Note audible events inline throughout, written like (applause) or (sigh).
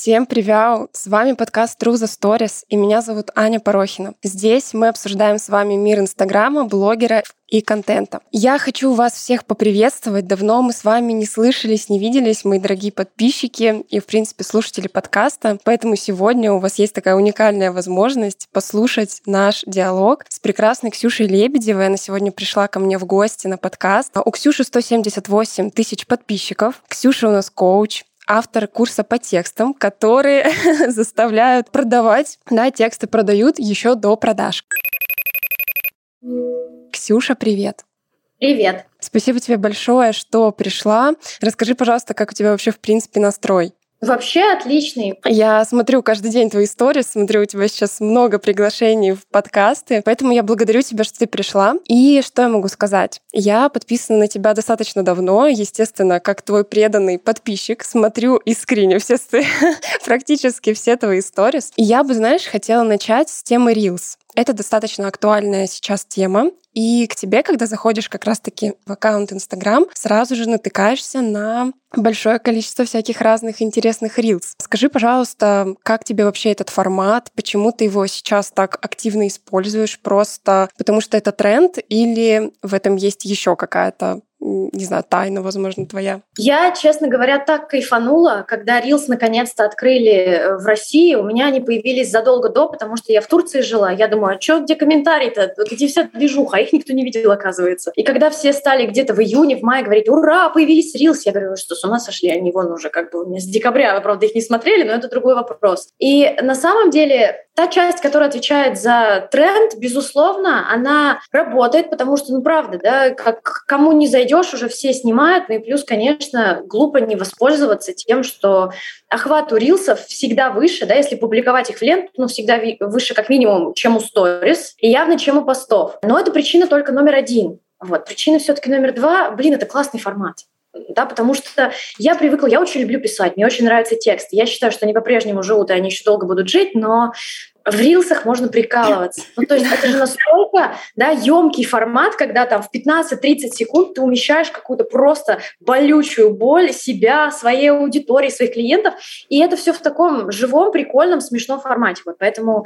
Всем привет! С вами подкаст True the Stories, и меня зовут Аня Порохина. Здесь мы обсуждаем с вами мир Инстаграма, блогера и контента. Я хочу вас всех поприветствовать. Давно мы с вами не слышались, не виделись, мои дорогие подписчики и, в принципе, слушатели подкаста. Поэтому сегодня у вас есть такая уникальная возможность послушать наш диалог с прекрасной Ксюшей Лебедевой. Она сегодня пришла ко мне в гости на подкаст. У Ксюши 178 тысяч подписчиков. Ксюша у нас коуч, автор курса по текстам, которые (laughs) заставляют продавать, да, тексты продают еще до продаж. Ксюша, привет. Привет. Спасибо тебе большое, что пришла. Расскажи, пожалуйста, как у тебя вообще в принципе настрой? Вообще отличный. Я смотрю каждый день твои истории, смотрю, у тебя сейчас много приглашений в подкасты, поэтому я благодарю тебя, что ты пришла. И что я могу сказать? Я подписана на тебя достаточно давно, естественно, как твой преданный подписчик, смотрю искренне все, (laughs) практически все твои истории. И я бы, знаешь, хотела начать с темы Reels. Это достаточно актуальная сейчас тема. И к тебе, когда заходишь как раз-таки в аккаунт Инстаграм, сразу же натыкаешься на большое количество всяких разных интересных рилс. Скажи, пожалуйста, как тебе вообще этот формат? Почему ты его сейчас так активно используешь? Просто потому что это тренд или в этом есть еще какая-то не знаю, тайна, возможно, твоя? Я, честно говоря, так кайфанула, когда Reels наконец-то открыли э, в России. У меня они появились задолго до, потому что я в Турции жила. Я думаю, а что, где комментарии-то? Где вся движуха? А их никто не видел, оказывается. И когда все стали где-то в июне, в мае говорить, ура, появились Reels, я говорю, что с ума сошли? Они вон уже как бы с декабря, вы, правда, их не смотрели, но это другой вопрос. И на самом деле та часть, которая отвечает за тренд, безусловно, она работает, потому что, ну, правда, да, как кому не зайдешь, уже все снимают, ну и плюс, конечно, глупо не воспользоваться тем, что охват у рилсов всегда выше, да, если публиковать их в ленту, ну, всегда выше как минимум, чем у сторис, и явно, чем у постов. Но это причина только номер один. Вот. Причина все-таки номер два, блин, это классный формат да, потому что я привыкла, я очень люблю писать, мне очень нравится текст. Я считаю, что они по-прежнему живут, и они еще долго будут жить, но в рилсах можно прикалываться. Ну, то есть это же настолько да, емкий формат, когда там в 15-30 секунд ты умещаешь какую-то просто болючую боль себя, своей аудитории, своих клиентов, и это все в таком живом, прикольном, смешном формате. Вот поэтому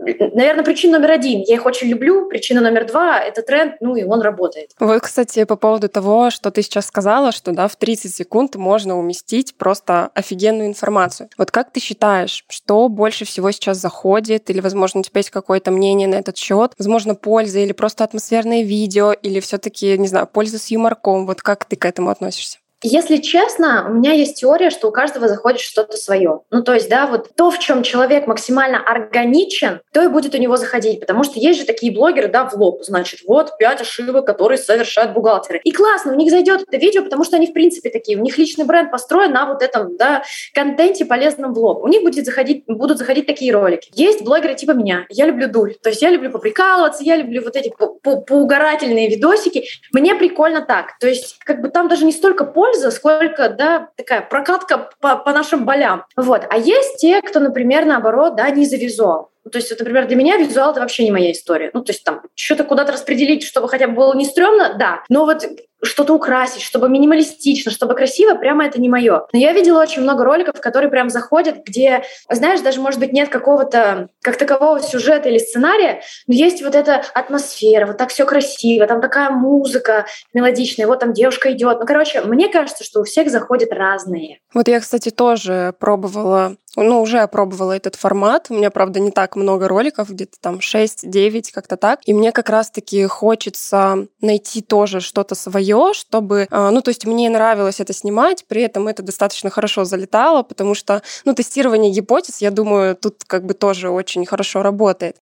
Наверное, причина номер один. Я их очень люблю. Причина номер два — это тренд, ну и он работает. Вот, кстати, по поводу того, что ты сейчас сказала, что да, в 30 секунд можно уместить просто офигенную информацию. Вот как ты считаешь, что больше всего сейчас заходит? Или, возможно, у тебя есть какое-то мнение на этот счет? Возможно, польза или просто атмосферное видео, или все таки не знаю, польза с юморком? Вот как ты к этому относишься? Если честно, у меня есть теория, что у каждого заходит что-то свое. Ну, то есть, да, вот то, в чем человек максимально органичен, то и будет у него заходить. Потому что есть же такие блогеры, да, в лоб. Значит, вот пять ошибок, которые совершают бухгалтеры. И классно, у них зайдет это видео, потому что они, в принципе, такие. У них личный бренд построен на вот этом, да, контенте полезном в лоб. У них будет заходить, будут заходить такие ролики. Есть блогеры типа меня. Я люблю дуль. То есть я люблю поприкалываться, я люблю вот эти поугарательные видосики. Мне прикольно так. То есть как бы там даже не столько пользы, польза, сколько, да, такая прокатка по, по нашим болям. Вот. А есть те, кто, например, наоборот, да, не за визуал. То есть, вот, например, для меня визуал — это вообще не моя история. Ну, то есть там что-то куда-то распределить, чтобы хотя бы было не стрёмно, да. Но вот что-то украсить, чтобы минималистично, чтобы красиво, прямо это не мое. Но я видела очень много роликов, которые прям заходят, где, знаешь, даже, может быть, нет какого-то как такового сюжета или сценария, но есть вот эта атмосфера, вот так все красиво, там такая музыка мелодичная, вот там девушка идет. Ну, короче, мне кажется, что у всех заходят разные. Вот я, кстати, тоже пробовала ну, уже опробовала этот формат. У меня, правда, не так много роликов, где-то там 6-9, как-то так. И мне как раз-таки хочется найти тоже что-то свое, свое, чтобы, а, ну, то есть мне нравилось это снимать, при этом это достаточно хорошо залетало, потому что, ну, тестирование гипотез, я думаю, тут как бы тоже очень хорошо работает.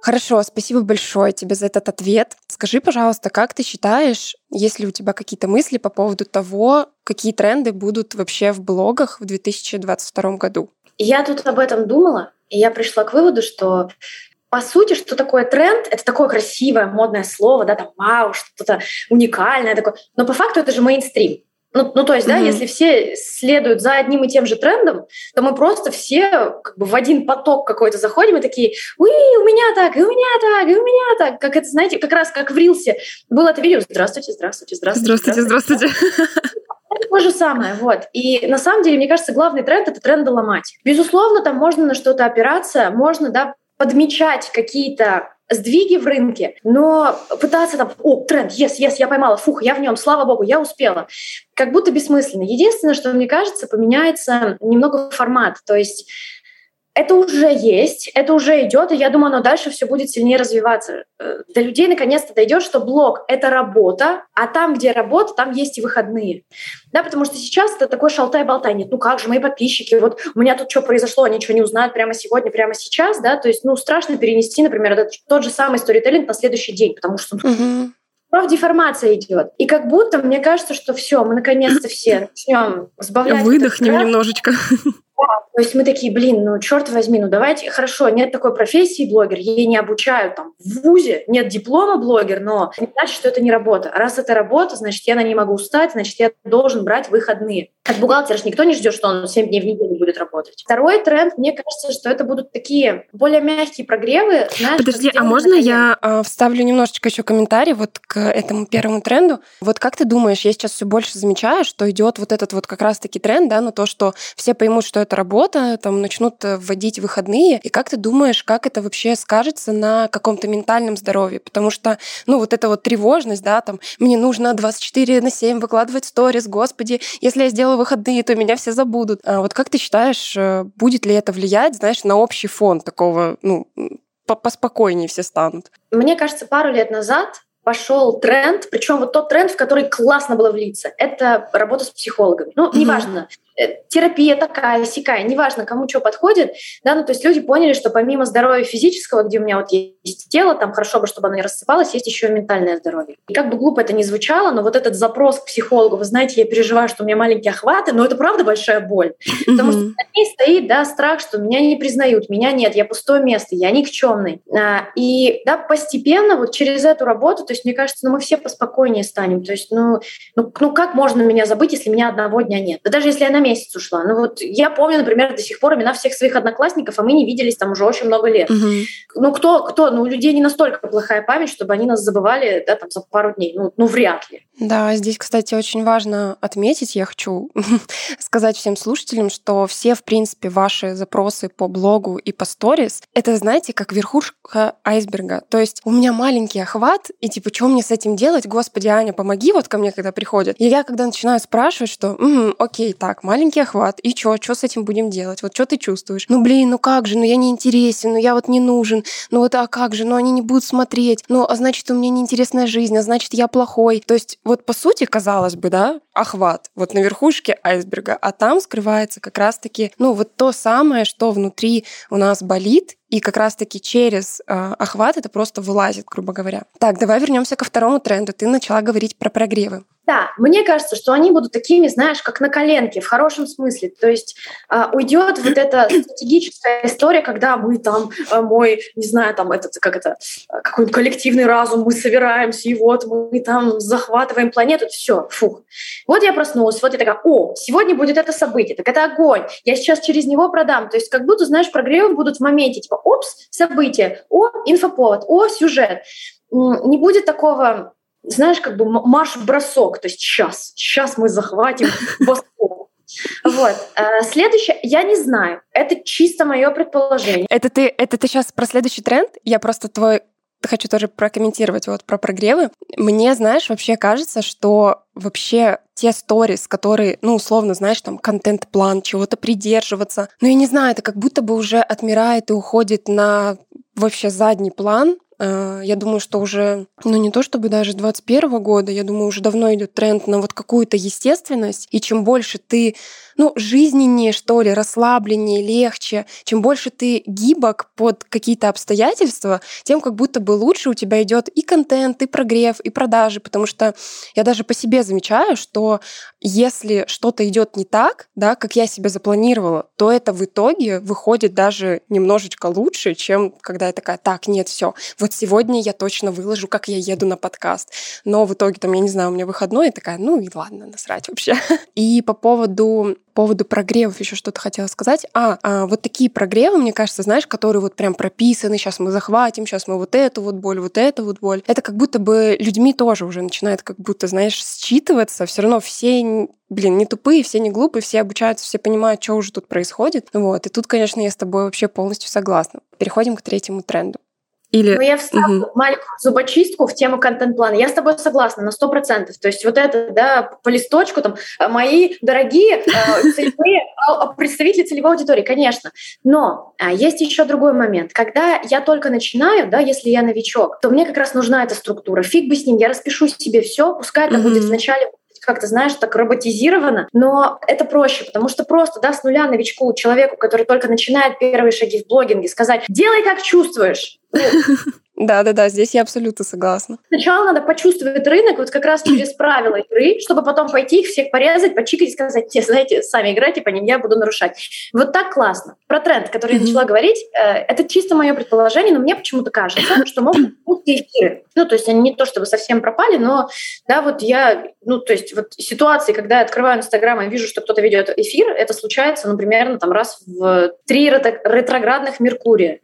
Хорошо, спасибо большое тебе за этот ответ. Скажи, пожалуйста, как ты считаешь, есть ли у тебя какие-то мысли по поводу того, какие тренды будут вообще в блогах в 2022 году? Я тут об этом думала, и я пришла к выводу, что по сути, что такое тренд? Это такое красивое, модное слово, да, там вау, что-то уникальное такое. Но по факту это же мейнстрим. Ну, ну, то есть, mm-hmm. да, если все следуют за одним и тем же трендом, то мы просто все как бы в один поток какой-то заходим и такие, уи, у меня так, и у меня так, и у меня так. Как это, знаете, как раз как в Рилсе было это видео. Здравствуйте, здравствуйте, здравствуйте. Здравствуйте, здравствуйте. здравствуйте. то же самое, вот. И на самом деле, мне кажется, главный тренд — это тренды ломать. Безусловно, там можно на что-то опираться, можно, да, подмечать какие-то сдвиги в рынке, но пытаться там, о, тренд, yes, yes, я поймала, фух, я в нем, слава богу, я успела. Как будто бессмысленно. Единственное, что мне кажется, поменяется немного формат. То есть это уже есть, это уже идет, и я думаю, оно дальше все будет сильнее развиваться. Э, до людей наконец-то дойдет, что блог — это работа, а там, где работа, там есть и выходные. Да, потому что сейчас это такой шалтай-болтай. Нет, ну как же, мои подписчики, вот у меня тут что произошло, они ничего не узнают прямо сегодня, прямо сейчас, да, то есть, ну, страшно перенести, например, этот, тот же самый сторителлинг на следующий день, потому что угу. Профдеформация идет. И как будто мне кажется, что все, мы наконец-то все начнем сбавлять. Выдохнем немножечко. (laughs) То есть мы такие, блин, ну черт возьми, ну давайте, хорошо, нет такой профессии блогер, ей не обучают там в ВУЗе, нет диплома блогер, но не значит, что это не работа. Раз это работа, значит, я на ней могу устать, значит, я должен брать выходные. От бухгалтера же никто не ждет, что он 7 дней в неделю будет работать. Второй тренд, мне кажется, что это будут такие более мягкие прогревы. Знаешь, Подожди, а можно я э, вставлю немножечко еще комментарий вот к этому первому тренду? Вот как ты думаешь, я сейчас все больше замечаю, что идет вот этот вот как раз-таки тренд, да, на то, что все поймут, что это работа, там начнут э, вводить выходные. И как ты думаешь, как это вообще скажется на каком-то ментальном здоровье? Потому что, ну, вот эта вот тревожность, да, там, мне нужно 24 на 7 выкладывать сторис, господи, если я сделаю выходные, то меня все забудут. А вот как ты считаешь, э, будет ли это влиять, знаешь, на общий фон такого, ну, поспокойнее все станут? Мне кажется, пару лет назад пошел тренд, причем вот тот тренд, в который классно было влиться, это работа с психологами. Ну, неважно, Э, терапия такая, сякая, неважно, кому что подходит, да, ну, то есть люди поняли, что помимо здоровья физического, где у меня вот есть тело, там хорошо бы, чтобы оно не рассыпалось, есть еще и ментальное здоровье. И как бы глупо это ни звучало, но вот этот запрос к психологу, вы знаете, я переживаю, что у меня маленькие охваты, но это правда большая боль, потому что на ней стоит, да, страх, что меня не признают, меня нет, я пустое место, я никчемный. А, и, да, постепенно вот через эту работу, то есть мне кажется, ну, мы все поспокойнее станем, то есть, ну, ну, ну как можно меня забыть, если меня одного дня нет? Да даже если я на месяц ушла. Ну вот я помню, например, до сих пор имена всех своих одноклассников, а мы не виделись там уже очень много лет. Угу. Ну кто, кто? Ну у людей не настолько плохая память, чтобы они нас забывали да, там, за пару дней. Ну, ну вряд ли. Да, здесь, кстати, очень важно отметить, я хочу (laughs) сказать всем слушателям, что все, в принципе, ваши запросы по блогу и по сторис, это, знаете, как верхушка айсберга. То есть у меня маленький охват, и типа, что мне с этим делать? Господи, Аня, помоги вот ко мне, когда приходят. И я, когда начинаю спрашивать, что, угу, окей, так, маленький охват, и что, что с этим будем делать? Вот что ты чувствуешь? Ну, блин, ну как же, ну я не интересен, ну я вот не нужен, ну вот а как же, ну они не будут смотреть, ну а значит, у меня неинтересная жизнь, а значит, я плохой. То есть вот по сути, казалось бы, да, охват вот на верхушке айсберга, а там скрывается как раз-таки, ну, вот то самое, что внутри у нас болит, и как раз-таки через э, охват это просто вылазит, грубо говоря. Так, давай вернемся ко второму тренду. Ты начала говорить про прогревы. Да, мне кажется, что они будут такими, знаешь, как на коленке, в хорошем смысле. То есть э, уйдет вот эта стратегическая история, когда мы там, э, мой, не знаю, там этот, как это, какой-то коллективный разум, мы собираемся, и вот мы там захватываем планету, все, фух. Вот я проснулась, вот я такая, о, сегодня будет это событие, так это огонь, я сейчас через него продам. То есть как будто, знаешь, прогревы будут в моменте, типа, опс, событие, о, инфоповод, о, сюжет. Не будет такого знаешь, как бы марш-бросок, то есть сейчас, сейчас мы захватим (laughs) Восток. Вот. А следующее, я не знаю, это чисто мое предположение. Это ты, это ты сейчас про следующий тренд? Я просто твой хочу тоже прокомментировать вот про прогревы. Мне, знаешь, вообще кажется, что вообще те сторис, которые, ну, условно, знаешь, там, контент-план, чего-то придерживаться. Ну, я не знаю, это как будто бы уже отмирает и уходит на вообще задний план, Э, я думаю, что уже, ну не то чтобы даже 21 года, я думаю, уже давно идет тренд на вот какую-то естественность. И чем больше ты, ну, жизненнее, что ли, расслабленнее, легче, чем больше ты гибок под какие-то обстоятельства, тем как будто бы лучше у тебя идет и контент, и прогрев, и продажи. Потому что я даже по себе замечаю, что если что-то идет не так, да, как я себе запланировала, то это в итоге выходит даже немножечко лучше, чем когда я такая, так, нет, все, вот сегодня я точно выложу, как я еду на подкаст. Но в итоге там, я не знаю, у меня выходной, и такая, ну и ладно, насрать вообще. (laughs) И по поводу поводу прогревов еще что-то хотела сказать. А, а, вот такие прогревы, мне кажется, знаешь, которые вот прям прописаны, сейчас мы захватим, сейчас мы вот эту вот боль, вот эту вот боль. Это как будто бы людьми тоже уже начинает как будто, знаешь, считываться. Все равно все блин, не тупые, все не глупые, все обучаются, все понимают, что уже тут происходит. Вот. И тут, конечно, я с тобой вообще полностью согласна. Переходим к третьему тренду. Или... Ну, я вставлю угу. маленькую зубочистку в тему контент-плана. Я с тобой согласна на сто процентов. То есть вот это, да, по листочку, там, э, мои дорогие э, (laughs) целевые, а, представители целевой аудитории, конечно. Но а, есть еще другой момент. Когда я только начинаю, да, если я новичок, то мне как раз нужна эта структура. Фиг бы с ним, я распишу себе все, пускай это будет вначале как-то, знаешь, так роботизировано, но это проще, потому что просто, да, с нуля новичку, человеку, который только начинает первые шаги в блогинге, сказать «делай, как чувствуешь», да, да, да, здесь я абсолютно согласна. Сначала надо почувствовать рынок вот как раз через правила игры, чтобы потом пойти их всех порезать, почикать и сказать, те, знаете, сами играйте по ним, я буду нарушать. Вот так классно. Про тренд, который я начала говорить, э, это чисто мое предположение, но мне почему-то кажется, (coughs) что могут быть эфиры. Ну, то есть они не то чтобы совсем пропали, но, да, вот я, ну, то есть вот ситуации, когда я открываю Инстаграм и вижу, что кто-то ведет эфир, это случается, ну, примерно там раз в три ретроградных Меркурия.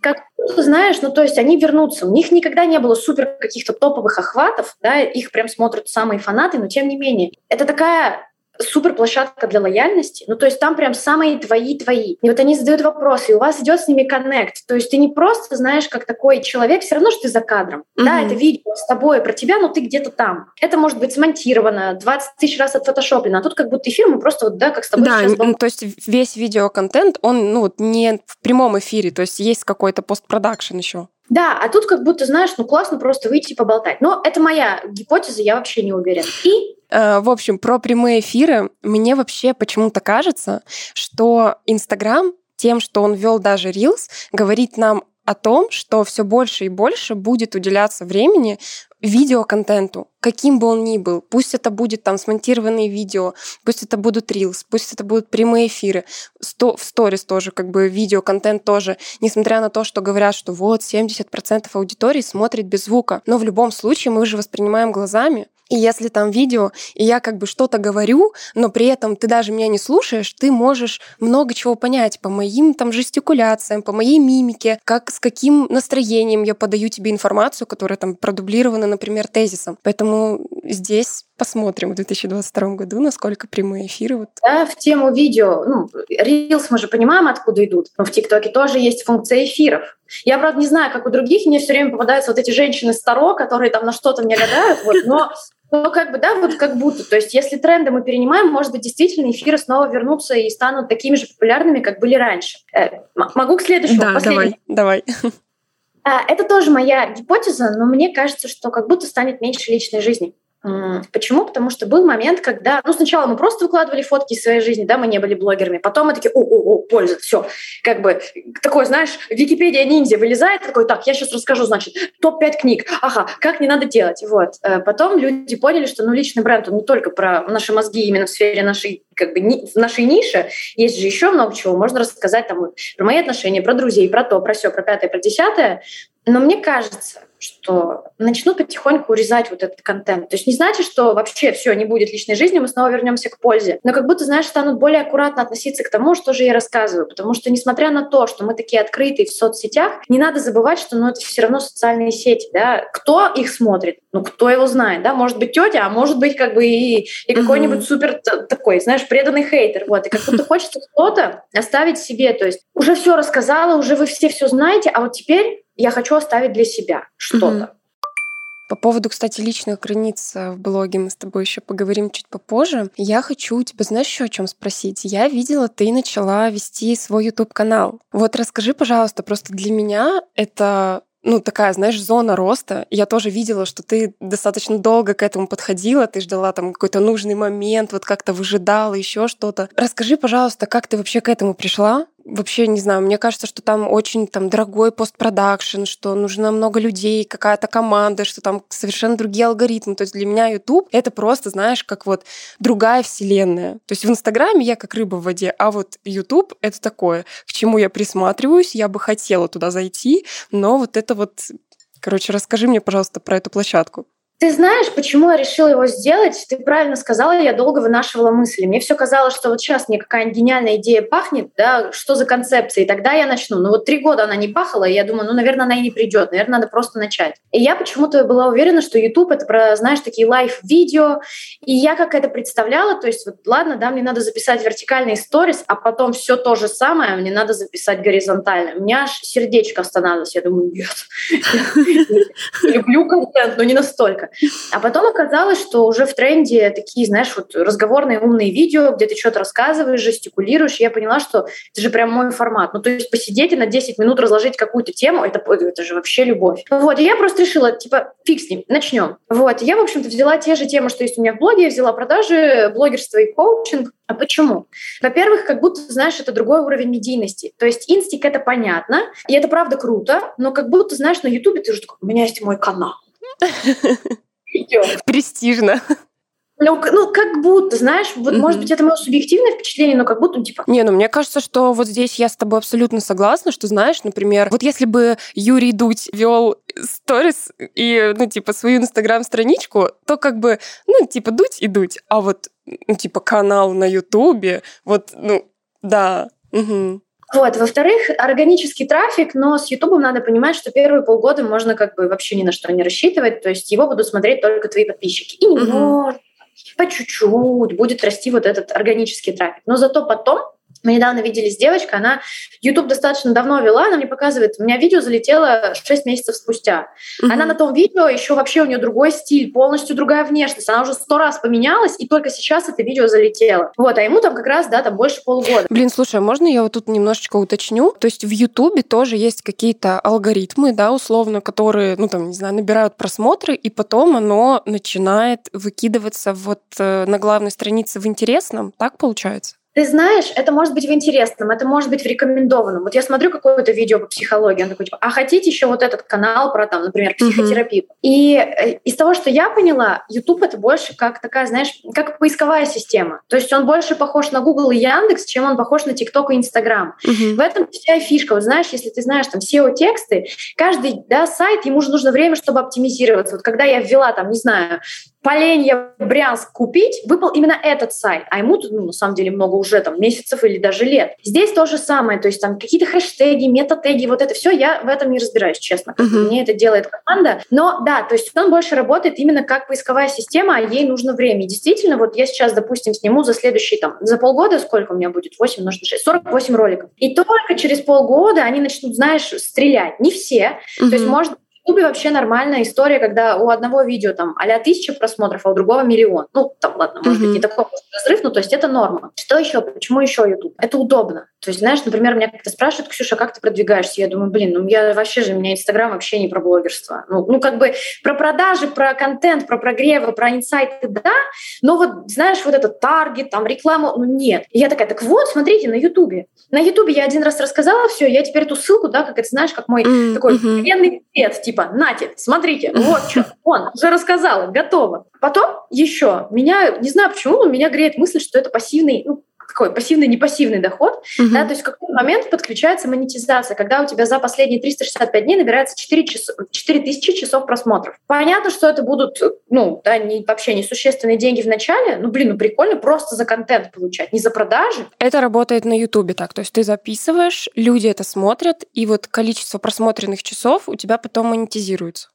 Как ты знаешь, ну то есть они вернутся. У них никогда не было супер каких-то топовых охватов, да, их прям смотрят самые фанаты, но тем не менее. Это такая супер площадка для лояльности. Ну, то есть там прям самые твои-твои. И вот они задают вопросы, и у вас идет с ними коннект. То есть ты не просто знаешь, как такой человек, все равно, что ты за кадром. Mm-hmm. Да, это видео с тобой про тебя, но ты где-то там. Это может быть смонтировано, 20 тысяч раз отфотошоплено, а тут как будто эфир, мы просто вот, да, как с тобой Да, сейчас... ну, то есть весь видеоконтент, он, ну, не в прямом эфире, то есть есть какой-то постпродакшн еще. Да, а тут как будто, знаешь, ну классно просто выйти и поболтать. Но это моя гипотеза, я вообще не уверена. И в общем, про прямые эфиры. Мне вообще почему-то кажется, что Инстаграм тем, что он вел даже Reels, говорит нам о том, что все больше и больше будет уделяться времени видеоконтенту, каким бы он ни был. Пусть это будет там смонтированные видео, пусть это будут рилс, пусть это будут прямые эфиры. Сто, в сторис тоже, как бы видеоконтент тоже. Несмотря на то, что говорят, что вот 70% аудитории смотрит без звука. Но в любом случае мы же воспринимаем глазами. И если там видео, и я как бы что-то говорю, но при этом ты даже меня не слушаешь, ты можешь много чего понять по моим там жестикуляциям, по моей мимике, как с каким настроением я подаю тебе информацию, которая там продублирована, например, тезисом. Поэтому здесь посмотрим в 2022 году, насколько прямые эфиры. Вот. Да, в тему видео, ну, Reels мы же понимаем, откуда идут, но в ТикТоке тоже есть функция эфиров. Я, правда, не знаю, как у других, мне все время попадаются вот эти женщины старо, которые там на что-то мне гадают, вот, но ну, как бы, да, вот как будто. То есть, если тренды мы перенимаем, может быть, действительно эфиры снова вернутся и станут такими же популярными, как были раньше. Э, могу к следующему, да, давай, давай. А, это тоже моя гипотеза, но мне кажется, что как будто станет меньше личной жизни. Почему? Потому что был момент, когда, ну, сначала мы просто выкладывали фотки из своей жизни, да, мы не были блогерами, потом мы такие, о, о, о, польза, все, как бы, такой, знаешь, Википедия ниндзя вылезает, такой, так, я сейчас расскажу, значит, топ-5 книг, ага, как не надо делать, вот. Э, потом люди поняли, что, ну, личный бренд, он не только про наши мозги именно в сфере нашей, как бы, в нашей нише, есть же еще много чего, можно рассказать там про мои отношения, про друзей, про то, про все, про пятое, про десятое, но мне кажется, что начнут потихоньку урезать вот этот контент. То есть не значит, что вообще все не будет личной жизни, мы снова вернемся к пользе. Но как будто, знаешь, станут более аккуратно относиться к тому, что же я рассказываю. Потому что, несмотря на то, что мы такие открытые в соцсетях, не надо забывать, что ну, это все равно социальные сети. Да? Кто их смотрит? Ну, кто его знает? Да? Может быть, тетя, а может быть, как бы и, и какой-нибудь mm-hmm. супер такой, знаешь, преданный хейтер. Вот. И как будто хочется что-то оставить себе. То есть уже все рассказала, уже вы все все знаете, а вот теперь я хочу оставить для себя что-то. Mm-hmm. По поводу, кстати, личных границ в блоге мы с тобой еще поговорим чуть попозже. Я хочу у тебя, знаешь, еще о чем спросить? Я видела, ты начала вести свой YouTube-канал. Вот расскажи, пожалуйста, просто для меня это ну, такая, знаешь, зона роста. Я тоже видела, что ты достаточно долго к этому подходила, ты ждала там какой-то нужный момент, вот как-то выжидала, еще что-то. Расскажи, пожалуйста, как ты вообще к этому пришла? Вообще не знаю, мне кажется, что там очень там дорогой постпродакшн, что нужно много людей, какая-то команда, что там совершенно другие алгоритмы. То есть для меня YouTube это просто, знаешь, как вот другая вселенная. То есть в Инстаграме я как рыба в воде, а вот YouTube это такое, к чему я присматриваюсь, я бы хотела туда зайти, но вот это вот Короче, расскажи мне, пожалуйста, про эту площадку. Ты знаешь, почему я решила его сделать? Ты правильно сказала, я долго вынашивала мысли. Мне все казалось, что вот сейчас мне какая-нибудь гениальная идея пахнет, да, что за концепция, и тогда я начну. Но вот три года она не пахала, и я думаю, ну, наверное, она и не придет, наверное, надо просто начать. И я почему-то была уверена, что YouTube — это про, знаешь, такие лайв-видео, и я как это представляла, то есть вот ладно, да, мне надо записать вертикальный сторис, а потом все то же самое мне надо записать горизонтально. У меня аж сердечко останавливалось, я думаю, нет, люблю контент, но не настолько. А потом оказалось, что уже в тренде такие, знаешь, вот разговорные умные видео, где ты что-то рассказываешь, жестикулируешь. И я поняла, что это же прям мой формат. Ну, то есть посидеть и на 10 минут разложить какую-то тему, это, это же вообще любовь. Вот, и я просто решила, типа, фиг с ним, начнем. Вот, я, в общем-то, взяла те же темы, что есть у меня в блоге, я взяла продажи, блогерство и коучинг. А почему? Во-первых, как будто, знаешь, это другой уровень медийности. То есть инстик — это понятно, и это правда круто, но как будто, знаешь, на Ютубе ты уже такой, у меня есть мой канал. Престижно. Ну, ну, как будто, знаешь, вот, mm-hmm. может быть, это мое субъективное впечатление, но как будто, ну, типа... Не, ну, мне кажется, что вот здесь я с тобой абсолютно согласна, что, знаешь, например, вот если бы Юрий Дудь вел сторис и, ну, типа, свою инстаграм-страничку, то как бы, ну, типа, Дудь и Дудь, а вот, ну, типа, канал на Ютубе, вот, ну, да, угу. Вот. Во-вторых, органический трафик, но с YouTube надо понимать, что первые полгода можно как бы вообще ни на что не рассчитывать, то есть его будут смотреть только твои подписчики. И немножко, mm-hmm. по чуть-чуть будет расти вот этот органический трафик. Но зато потом мы недавно виделись с девочкой, она YouTube достаточно давно вела, она мне показывает, у меня видео залетело 6 месяцев спустя. Mm-hmm. Она на том видео, еще вообще у нее другой стиль, полностью другая внешность, она уже сто раз поменялась, и только сейчас это видео залетело. Вот, а ему там как раз, да, там больше полугода. Блин, слушай, а можно я вот тут немножечко уточню? То есть в YouTube тоже есть какие-то алгоритмы, да, условно, которые, ну там, не знаю, набирают просмотры, и потом оно начинает выкидываться вот э, на главной странице в интересном, так получается? Ты знаешь, это может быть в интересном, это может быть в рекомендованном. Вот я смотрю какое-то видео по психологии, он такой, типа, а хотите еще вот этот канал про, там, например, психотерапию? Mm-hmm. И э, из того, что я поняла, YouTube это больше как такая, знаешь, как поисковая система. То есть он больше похож на Google и Яндекс, чем он похож на TikTok и Instagram. Mm-hmm. В этом вся фишка. Вот знаешь, если ты знаешь там SEO-тексты, каждый да, сайт, ему же нужно время, чтобы оптимизироваться. Вот когда я ввела там, не знаю, Поленья, Брянск купить, выпал именно этот сайт, а ему тут, ну, на самом деле, много уже там месяцев или даже лет. Здесь то же самое, то есть там какие-то хэштеги, метатеги, вот это все, я в этом не разбираюсь, честно. Uh-huh. Мне это делает команда. Но да, то есть он больше работает именно как поисковая система, а ей нужно время. И действительно, вот я сейчас, допустим, сниму за следующие там, за полгода, сколько у меня будет? 8 нужно 6, 48 роликов. И только через полгода они начнут, знаешь, стрелять. Не все. Uh-huh. То есть, может Ютубе вообще нормальная история, когда у одного видео там а тысяча просмотров, а у другого миллион. Ну, там, ладно, может mm-hmm. быть, не такой разрыв, но то есть это норма. Что еще? Почему еще YouTube? Это удобно. То есть, знаешь, например, меня как-то спрашивают, Ксюша, как ты продвигаешься? Я думаю, блин, ну я вообще же, у меня Инстаграм вообще не про блогерство. Ну, ну, как бы про продажи, про контент, про прогревы, про инсайты, да, но вот, знаешь, вот этот таргет, там, рекламу, ну, нет. И я такая, так вот, смотрите, на Ютубе. На Ютубе я один раз рассказала все, я теперь эту ссылку, да, как это, знаешь, как мой mm-hmm. такой военный цвет, типа, нате, смотрите, (laughs) вот что, он, уже рассказала, готово. Потом еще, меня, не знаю почему, но меня греет мысль, что это пассивный, ну, такой пассивный, непассивный доход, угу. да, то есть в какой-то момент подключается монетизация, когда у тебя за последние 365 дней набирается 4, часа, 4 тысячи часов просмотров. Понятно, что это будут, ну, да, не, вообще несущественные деньги в начале, ну, блин, ну, прикольно просто за контент получать, не за продажи. Это работает на Ютубе так, то есть ты записываешь, люди это смотрят, и вот количество просмотренных часов у тебя потом монетизируется.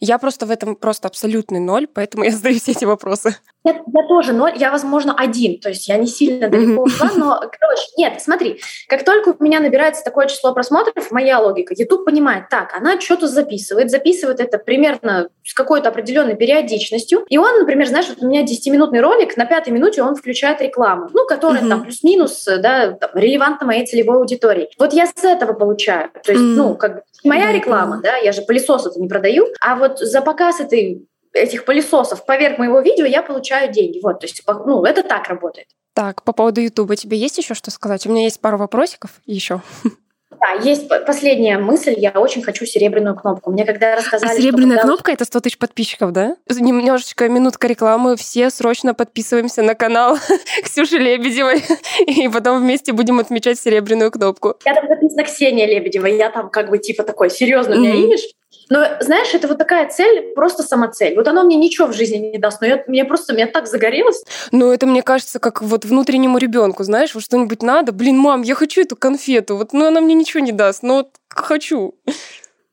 Я просто в этом просто абсолютный ноль, поэтому я (laughs) задаю все эти вопросы. Я, я тоже ноль, я, возможно, один, то есть я не сильно далеко ушла, но, короче, нет, смотри, как только у меня набирается такое число просмотров, моя логика, YouTube понимает, так, она что-то записывает, записывает это примерно с какой-то определенной периодичностью, и он, например, знаешь, вот у меня 10-минутный ролик, на пятой минуте он включает рекламу, ну, которая там плюс-минус, да, там, релевантна моей целевой аудитории. Вот я с этого получаю, то есть, ну, как моя реклама, да, я же пылесос это не продаю, а вот за показ этой этих пылесосов поверх моего видео я получаю деньги. Вот, то есть, ну, это так работает. Так, по поводу Ютуба тебе есть еще что сказать? У меня есть пару вопросиков еще. (laughs) Да, есть последняя мысль. Я очень хочу серебряную кнопку. Мне когда рассказали... А серебряная что, когда... кнопка — это 100 тысяч подписчиков, да? Немножечко минутка рекламы. Все срочно подписываемся на канал (laughs) Ксюши Лебедевой. И потом вместе будем отмечать серебряную кнопку. Я там написана Ксения Лебедева. Я там как бы типа такой серьезный меня имидж. Но, знаешь, это вот такая цель, просто самоцель. Вот оно мне ничего в жизни не даст, но я, мне просто, меня так загорелось. Ну, это, мне кажется, как вот внутреннему ребенку, знаешь, вот что-нибудь надо, блин, мам, я хочу эту конфету, вот, ну, она мне ничего не даст, но вот хочу.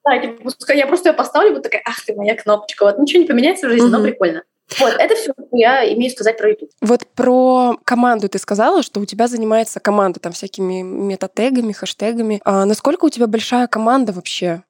Да, типа, я просто ее поставлю, вот такая, ах ты моя кнопочка, вот ничего не поменяется в жизни, угу. но прикольно. Вот, это все, что я имею сказать про YouTube. Вот про команду ты сказала, что у тебя занимается команда там всякими метатегами, хэштегами. А насколько у тебя большая команда вообще?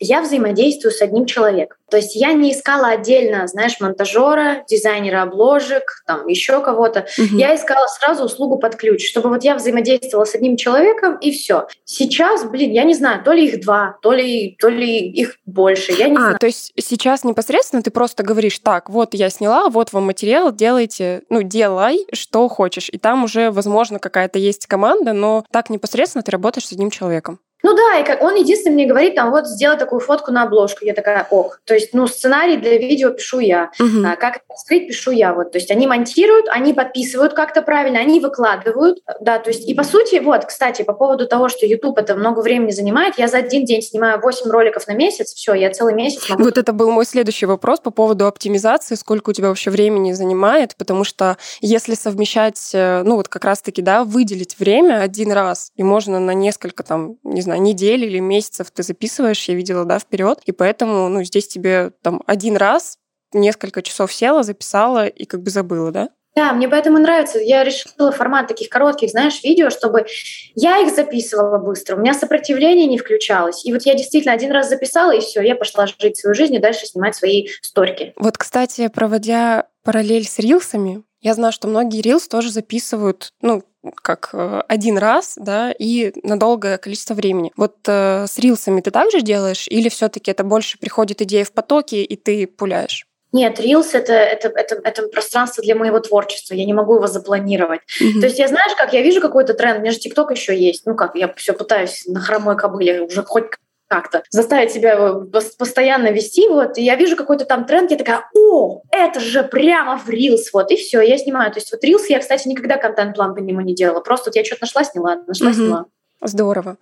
Я взаимодействую с одним человеком. То есть я не искала отдельно, знаешь, монтажера, дизайнера обложек, там еще кого-то. Угу. Я искала сразу услугу под ключ, чтобы вот я взаимодействовала с одним человеком и все. Сейчас, блин, я не знаю, то ли их два, то ли, то ли их больше, я не а, знаю. то есть сейчас непосредственно ты просто говоришь, так, вот я сняла, вот вам материал, делайте, ну, делай, что хочешь. И там уже, возможно, какая-то есть команда, но так непосредственно ты работаешь с одним человеком. Ну да, и как он единственный мне говорит, там, вот сделай такую фотку на обложку. Я такая, ок. То есть, ну, сценарий для видео пишу я. Угу. А, как это скрыть, пишу я. Вот. То есть они монтируют, они подписывают как-то правильно, они выкладывают. Да, то есть, и по сути, вот, кстати, по поводу того, что YouTube это много времени занимает, я за один день снимаю 8 роликов на месяц, все, я целый месяц могу... Вот это был мой следующий вопрос по поводу оптимизации, сколько у тебя вообще времени занимает, потому что если совмещать, э, ну, вот как раз-таки, да, выделить время один раз, и можно на несколько, там, не знаю, знаю, недель или месяцев ты записываешь, я видела, да, вперед, и поэтому, ну, здесь тебе там один раз несколько часов села, записала и как бы забыла, да? Да, мне поэтому нравится. Я решила формат таких коротких, знаешь, видео, чтобы я их записывала быстро, у меня сопротивление не включалось. И вот я действительно один раз записала, и все, я пошла жить свою жизнь и дальше снимать свои сторики. Вот, кстати, проводя параллель с рилсами, я знаю, что многие рилс тоже записывают, ну, как э, один раз, да, и на долгое количество времени. Вот э, с рилсами ты также делаешь, или все-таки это больше приходит идея в потоке, и ты пуляешь? Нет, Reels это, это, это, это пространство для моего творчества. Я не могу его запланировать. Mm-hmm. То есть я знаешь, как я вижу какой-то тренд, у меня же ТикТок еще есть. Ну как, я все пытаюсь на хромой кобыле уже хоть как-то заставить себя постоянно вести, вот, и я вижу какой-то там тренд, я такая, о, это же прямо в Reels, вот, и все, я снимаю. То есть вот Reels я, кстати, никогда контент-план по нему не делала, просто вот я что-то нашла, сняла, нашла, сняла. Здорово.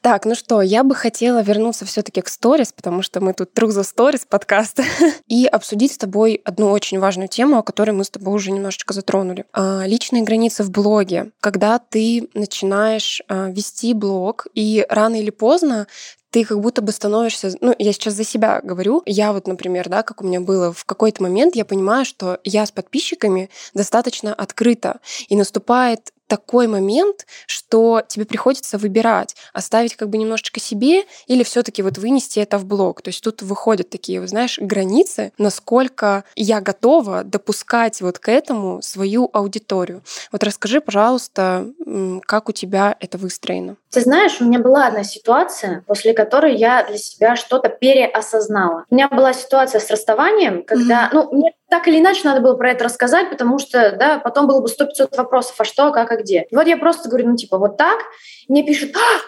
Так, ну что, я бы хотела вернуться все-таки к сторис, потому что мы тут True the Stories подкаст, (laughs) и обсудить с тобой одну очень важную тему, о которой мы с тобой уже немножечко затронули. А, личные границы в блоге. Когда ты начинаешь а, вести блог, и рано или поздно ты как будто бы становишься, ну, я сейчас за себя говорю, я вот, например, да, как у меня было, в какой-то момент я понимаю, что я с подписчиками достаточно открыта, и наступает такой момент, что тебе приходится выбирать, оставить как бы немножечко себе или все таки вот вынести это в блог. То есть тут выходят такие, вот, знаешь, границы, насколько я готова допускать вот к этому свою аудиторию. Вот расскажи, пожалуйста, как у тебя это выстроено? Ты знаешь, у меня была одна ситуация, после которой я для себя что-то переосознала. У меня была ситуация с расставанием, когда, mm-hmm. ну, мне так или иначе надо было про это рассказать, потому что, да, потом было бы 100-500 вопросов, а что, как, а где. И вот я просто говорю, ну, типа, вот так. Мне пишут, а,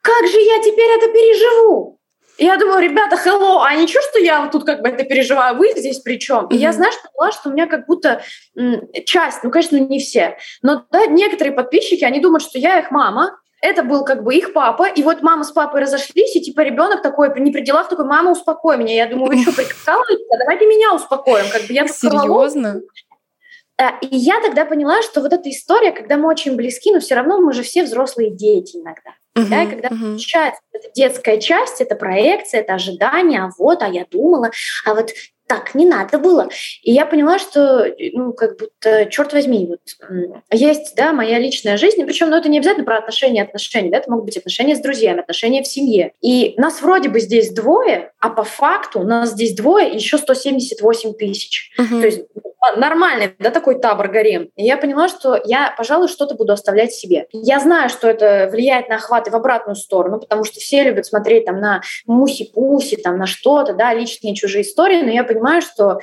как же я теперь это переживу? И я думаю, ребята, hello, а ничего, что я вот тут как бы это переживаю, вы здесь при чем? Mm-hmm. И я, знаешь, поняла, что у меня как будто часть, ну, конечно, не все, но да, некоторые подписчики, они думают, что я их мама, это был как бы их папа, и вот мама с папой разошлись, и типа ребенок такой, не при делах, такой, мама, успокой меня. Я думаю, вы что, прикалываетесь? А давайте меня успокоим. Как бы я Серьезно? И я тогда поняла, что вот эта история, когда мы очень близки, но все равно мы же все взрослые дети иногда. Uh-huh, да, и когда uh-huh. включается эта детская часть, это проекция, это ожидание, а вот, а я думала, а вот так не надо было. И я поняла, что, ну, как будто, черт возьми, вот есть, да, моя личная жизнь, причем, ну, это не обязательно про отношения, отношения, да, это могут быть отношения с друзьями, отношения в семье. И нас вроде бы здесь двое, а по факту нас здесь двое еще 178 тысяч. Угу. То есть а, нормальный, да, такой табор гарем. И я поняла, что я, пожалуй, что-то буду оставлять себе. Я знаю, что это влияет на охваты в обратную сторону, потому что все любят смотреть там на муси-пуси, там на что-то, да, личные чужие истории, но я понимаю, что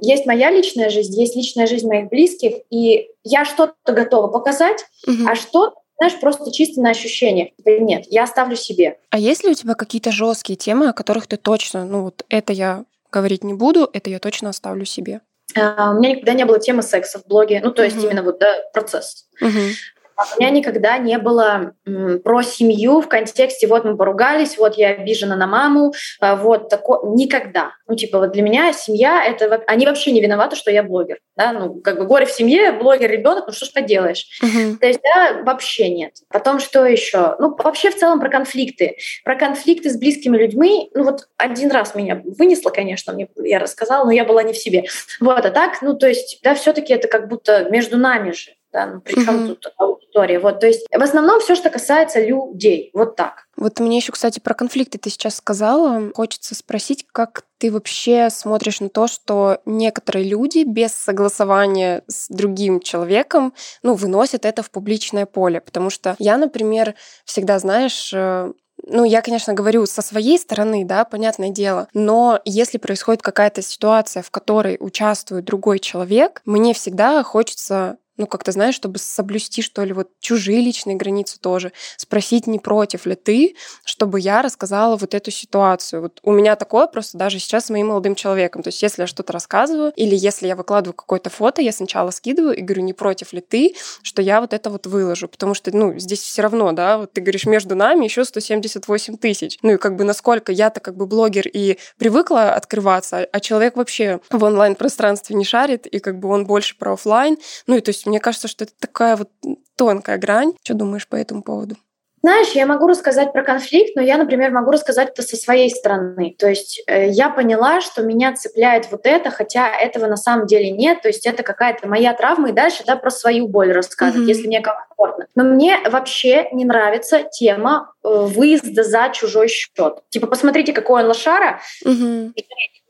есть моя личная жизнь, есть личная жизнь моих близких, и я что-то готова показать, угу. а что знаешь, просто чисто на ощущение. Нет, я оставлю себе. А есть ли у тебя какие-то жесткие темы, о которых ты точно, ну вот это я говорить не буду, это я точно оставлю себе? А, у меня никогда не было темы секса в блоге, ну то есть uh-huh. именно вот да, процесс. Uh-huh. У меня никогда не было про семью в контексте вот мы поругались, вот я обижена на маму, а, вот такое никогда. Ну типа вот для меня семья это они вообще не виноваты, что я блогер, да, ну как бы горе в семье, блогер ребенок, ну что ж поделаешь. Uh-huh. То есть да вообще нет. Потом что еще? Ну вообще в целом про конфликты, про конфликты с близкими людьми. Ну вот один раз меня вынесло, конечно, мне я рассказала, но я была не в себе. Вот а так, ну то есть да все-таки это как будто между нами же да, ну, причем mm-hmm. тут аудитория. Вот, то есть в основном все, что касается людей, вот так. Вот мне еще, кстати, про конфликты ты сейчас сказала. Хочется спросить, как ты вообще смотришь на то, что некоторые люди без согласования с другим человеком, ну, выносят это в публичное поле. Потому что я, например, всегда, знаешь, э, ну, я, конечно, говорю со своей стороны, да, понятное дело, но если происходит какая-то ситуация, в которой участвует другой человек, мне всегда хочется ну, как-то, знаешь, чтобы соблюсти, что ли, вот чужие личные границы тоже, спросить, не против ли ты, чтобы я рассказала вот эту ситуацию. Вот у меня такое просто даже сейчас с моим молодым человеком. То есть если я что-то рассказываю, или если я выкладываю какое-то фото, я сначала скидываю и говорю, не против ли ты, что я вот это вот выложу. Потому что, ну, здесь все равно, да, вот ты говоришь, между нами еще 178 тысяч. Ну и как бы насколько я-то как бы блогер и привыкла открываться, а человек вообще в онлайн-пространстве не шарит, и как бы он больше про офлайн. Ну и то есть мне кажется, что это такая вот тонкая грань. Что думаешь по этому поводу? Знаешь, я могу рассказать про конфликт, но я, например, могу рассказать это со своей стороны. То есть э, я поняла, что меня цепляет вот это, хотя этого на самом деле нет. То есть это какая-то моя травма, и дальше да, про свою боль рассказывать, mm-hmm. если мне комфортно. Но мне вообще не нравится тема э, выезда за чужой счет. Типа, посмотрите, какой он лошара, mm-hmm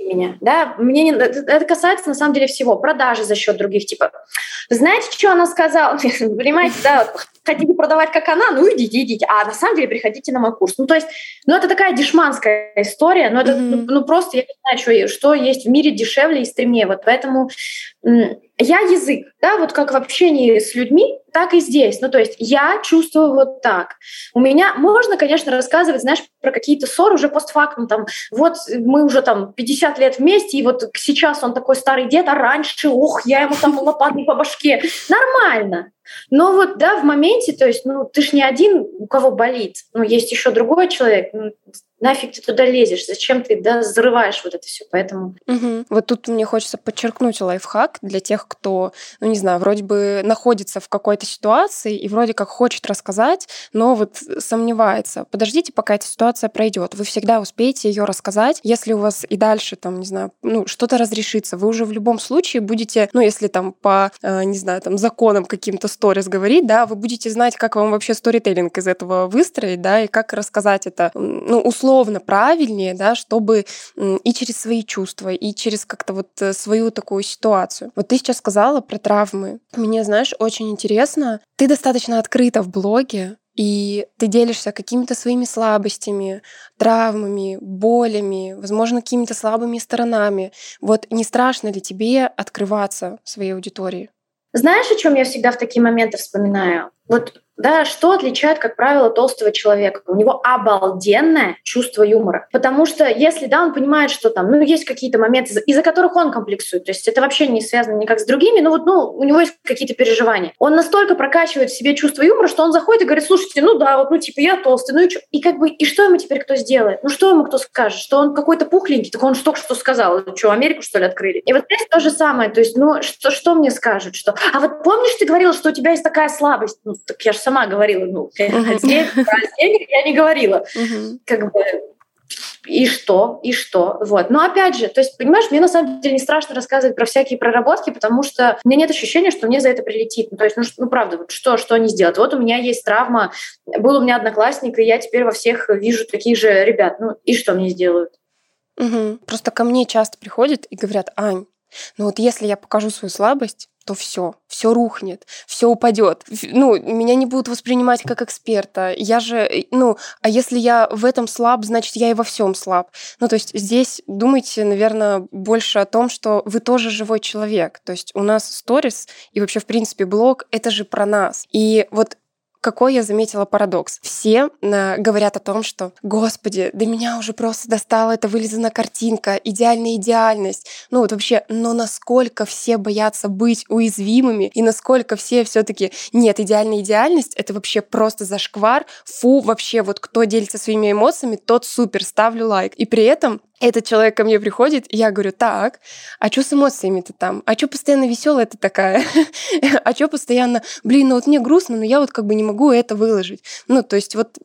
меня, да, мне не, это касается на самом деле всего, продажи за счет других, типа, знаете, что она сказала, (laughs) понимаете, да, хотите продавать как она, ну идите, идите, а на самом деле приходите на мой курс, ну то есть, ну это такая дешманская история, но это, mm-hmm. ну, ну просто я не знаю, что, что есть в мире дешевле и стремнее, вот поэтому я язык, да, вот как в общении с людьми, так и здесь. Ну, то есть я чувствую вот так. У меня можно, конечно, рассказывать, знаешь, про какие-то ссоры уже постфактум, там, вот мы уже там 50 лет вместе, и вот сейчас он такой старый дед, а раньше, ох, я ему там лопатой по башке. Нормально. Но вот, да, в моменте, то есть, ну, ты ж не один, у кого болит, ну, есть еще другой человек, ну, нафиг ты туда лезешь, зачем ты да, взрываешь вот это все, поэтому... Угу. Вот тут мне хочется подчеркнуть лайфхак для тех, кто, ну, не знаю, вроде бы находится в какой-то ситуации и вроде как хочет рассказать, но вот сомневается. Подождите, пока эта ситуация пройдет. Вы всегда успеете ее рассказать. Если у вас и дальше, там, не знаю, ну, что-то разрешится, вы уже в любом случае будете, ну, если там по, э, не знаю, там, законам каким-то сторис говорить, да, вы будете знать, как вам вообще сторителлинг из этого выстроить, да, и как рассказать это, ну, условно правильнее, да, чтобы и через свои чувства, и через как-то вот э, свою такую ситуацию. Вот ты сейчас сказала про травмы. Мне, знаешь, очень интересно. Ты достаточно открыта в блоге, и ты делишься какими-то своими слабостями, травмами, болями, возможно, какими-то слабыми сторонами. Вот не страшно ли тебе открываться своей аудитории? Знаешь, о чем я всегда в такие моменты вспоминаю? Вот да, что отличает, как правило, толстого человека? У него обалденное чувство юмора. Потому что если, да, он понимает, что там, ну, есть какие-то моменты, из-за которых он комплексует, то есть это вообще не связано никак с другими, но вот, ну, у него есть какие-то переживания. Он настолько прокачивает в себе чувство юмора, что он заходит и говорит, слушайте, ну да, вот, ну, типа, я толстый, ну и что? И как бы, и что ему теперь кто сделает? Ну, что ему кто скажет? Что он какой-то пухленький? Так он только что сказал, что, Америку, что ли, открыли? И вот здесь то же самое, то есть, ну, что, что мне скажут? Что, а вот помнишь, ты говорила, что у тебя есть такая слабость? Ну, так я же сама говорила, ну, денег, (laughs) про денег я не говорила. Как бы и что, и что, вот. Но опять же, то есть, понимаешь, мне на самом деле не страшно рассказывать про всякие проработки, потому что у меня нет ощущения, что мне за это прилетит. Ну, то есть, ну, ну правда, вот что, что они сделают? Вот у меня есть травма, был у меня одноклассник, и я теперь во всех вижу таких же ребят. Ну, и что мне сделают? Угу. Просто ко мне часто приходят и говорят, Ань, ну вот если я покажу свою слабость, то все, все рухнет, все упадет. Ну, меня не будут воспринимать как эксперта. Я же, э, ну, а если я в этом слаб, значит, я и во всем слаб. Ну, то есть здесь думайте, наверное, больше о том, что вы тоже живой человек. То есть у нас сторис и вообще, в принципе, блог — это же про нас. И вот какой я заметила парадокс? Все э, говорят о том, что, господи, до меня уже просто достала эта вылизанная картинка, идеальная идеальность. Ну вот вообще, но насколько все боятся быть уязвимыми и насколько все все таки нет, идеальная идеальность — это вообще просто зашквар, фу, вообще вот кто делится своими эмоциями, тот супер, ставлю лайк. И при этом этот человек ко мне приходит, и я говорю, так, а что с эмоциями ты там? А что постоянно веселая ты такая? (laughs) а что постоянно, блин, ну вот мне грустно, но я вот как бы не могу это выложить. Ну, то есть вот,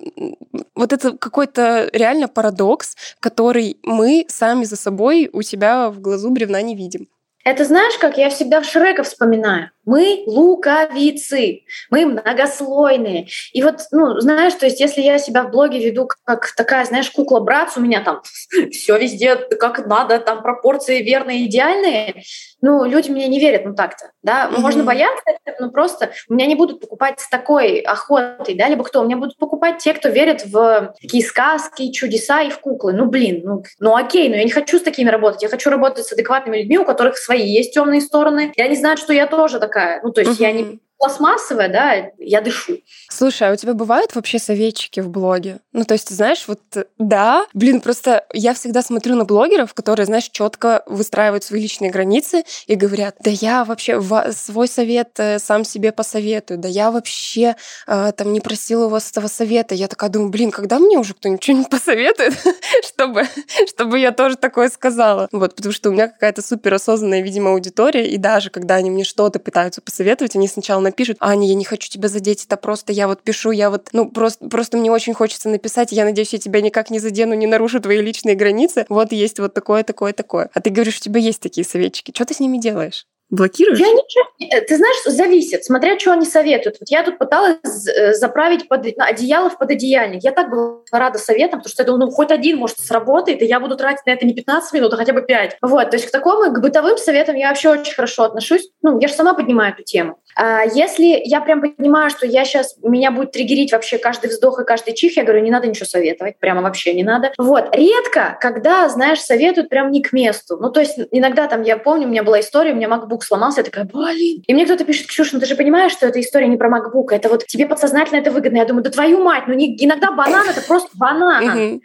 вот это какой-то реально парадокс, который мы сами за собой у себя в глазу бревна не видим. Это знаешь, как я всегда в Шрека вспоминаю. Мы луковицы, мы многослойные. И вот, ну, знаешь, то есть если я себя в блоге веду как такая, знаешь, кукла-братц, у меня там (laughs) все везде как надо, там пропорции верные, идеальные, ну, люди мне не верят, ну так-то, да. Mm-hmm. Можно бояться, но просто у меня не будут покупать с такой охотой, да, либо кто? У меня будут покупать те, кто верит в такие сказки, чудеса и в куклы. Ну, блин, ну, ну окей, но я не хочу с такими работать. Я хочу работать с адекватными людьми, у которых свои есть темные стороны. И они знают, что я тоже такая. Ну, то есть mm-hmm. я не пластмассовая, да, я дышу. Слушай, а у тебя бывают вообще советчики в блоге? Ну, то есть, знаешь, вот да, блин, просто я всегда смотрю на блогеров, которые, знаешь, четко выстраивают свои личные границы и говорят, да я вообще свой совет э, сам себе посоветую, да я вообще э, там не просила у вас этого совета. Я такая думаю, блин, когда мне уже кто-нибудь что-нибудь посоветует, (laughs) чтобы, чтобы я тоже такое сказала? Вот, потому что у меня какая-то суперосознанная, видимо, аудитория, и даже когда они мне что-то пытаются посоветовать, они сначала напишут, Аня, я не хочу тебя задеть, это просто я вот пишу, я вот, ну, просто, просто мне очень хочется написать, я надеюсь, я тебя никак не задену, не нарушу твои личные границы. Вот есть вот такое, такое, такое. А ты говоришь, у тебя есть такие советчики. Что ты с ними делаешь? Блокируешь? Я ничего. Э, ты знаешь, зависит, смотря что они советуют. Вот я тут пыталась э, заправить под одеяло в пододеяльник. Я так была рада советам, потому что я думала, ну хоть один, может, сработает, и я буду тратить на это не 15 минут, а хотя бы 5. Вот, то есть к такому, к бытовым советам я вообще очень хорошо отношусь. Ну, я же сама поднимаю эту тему. А если я прям понимаю, что я сейчас, меня будет триггерить вообще каждый вздох и каждый чих, я говорю, не надо ничего советовать, прямо вообще не надо. Вот, редко, когда, знаешь, советуют прям не к месту. Ну, то есть иногда там, я помню, у меня была история, у меня MacBook сломался, я такая, блин. И мне кто-то пишет, Ксюша, ну ты же понимаешь, что эта история не про MacBook, это вот тебе подсознательно это выгодно. Я думаю, да твою мать, ну не, иногда банан — это просто банан.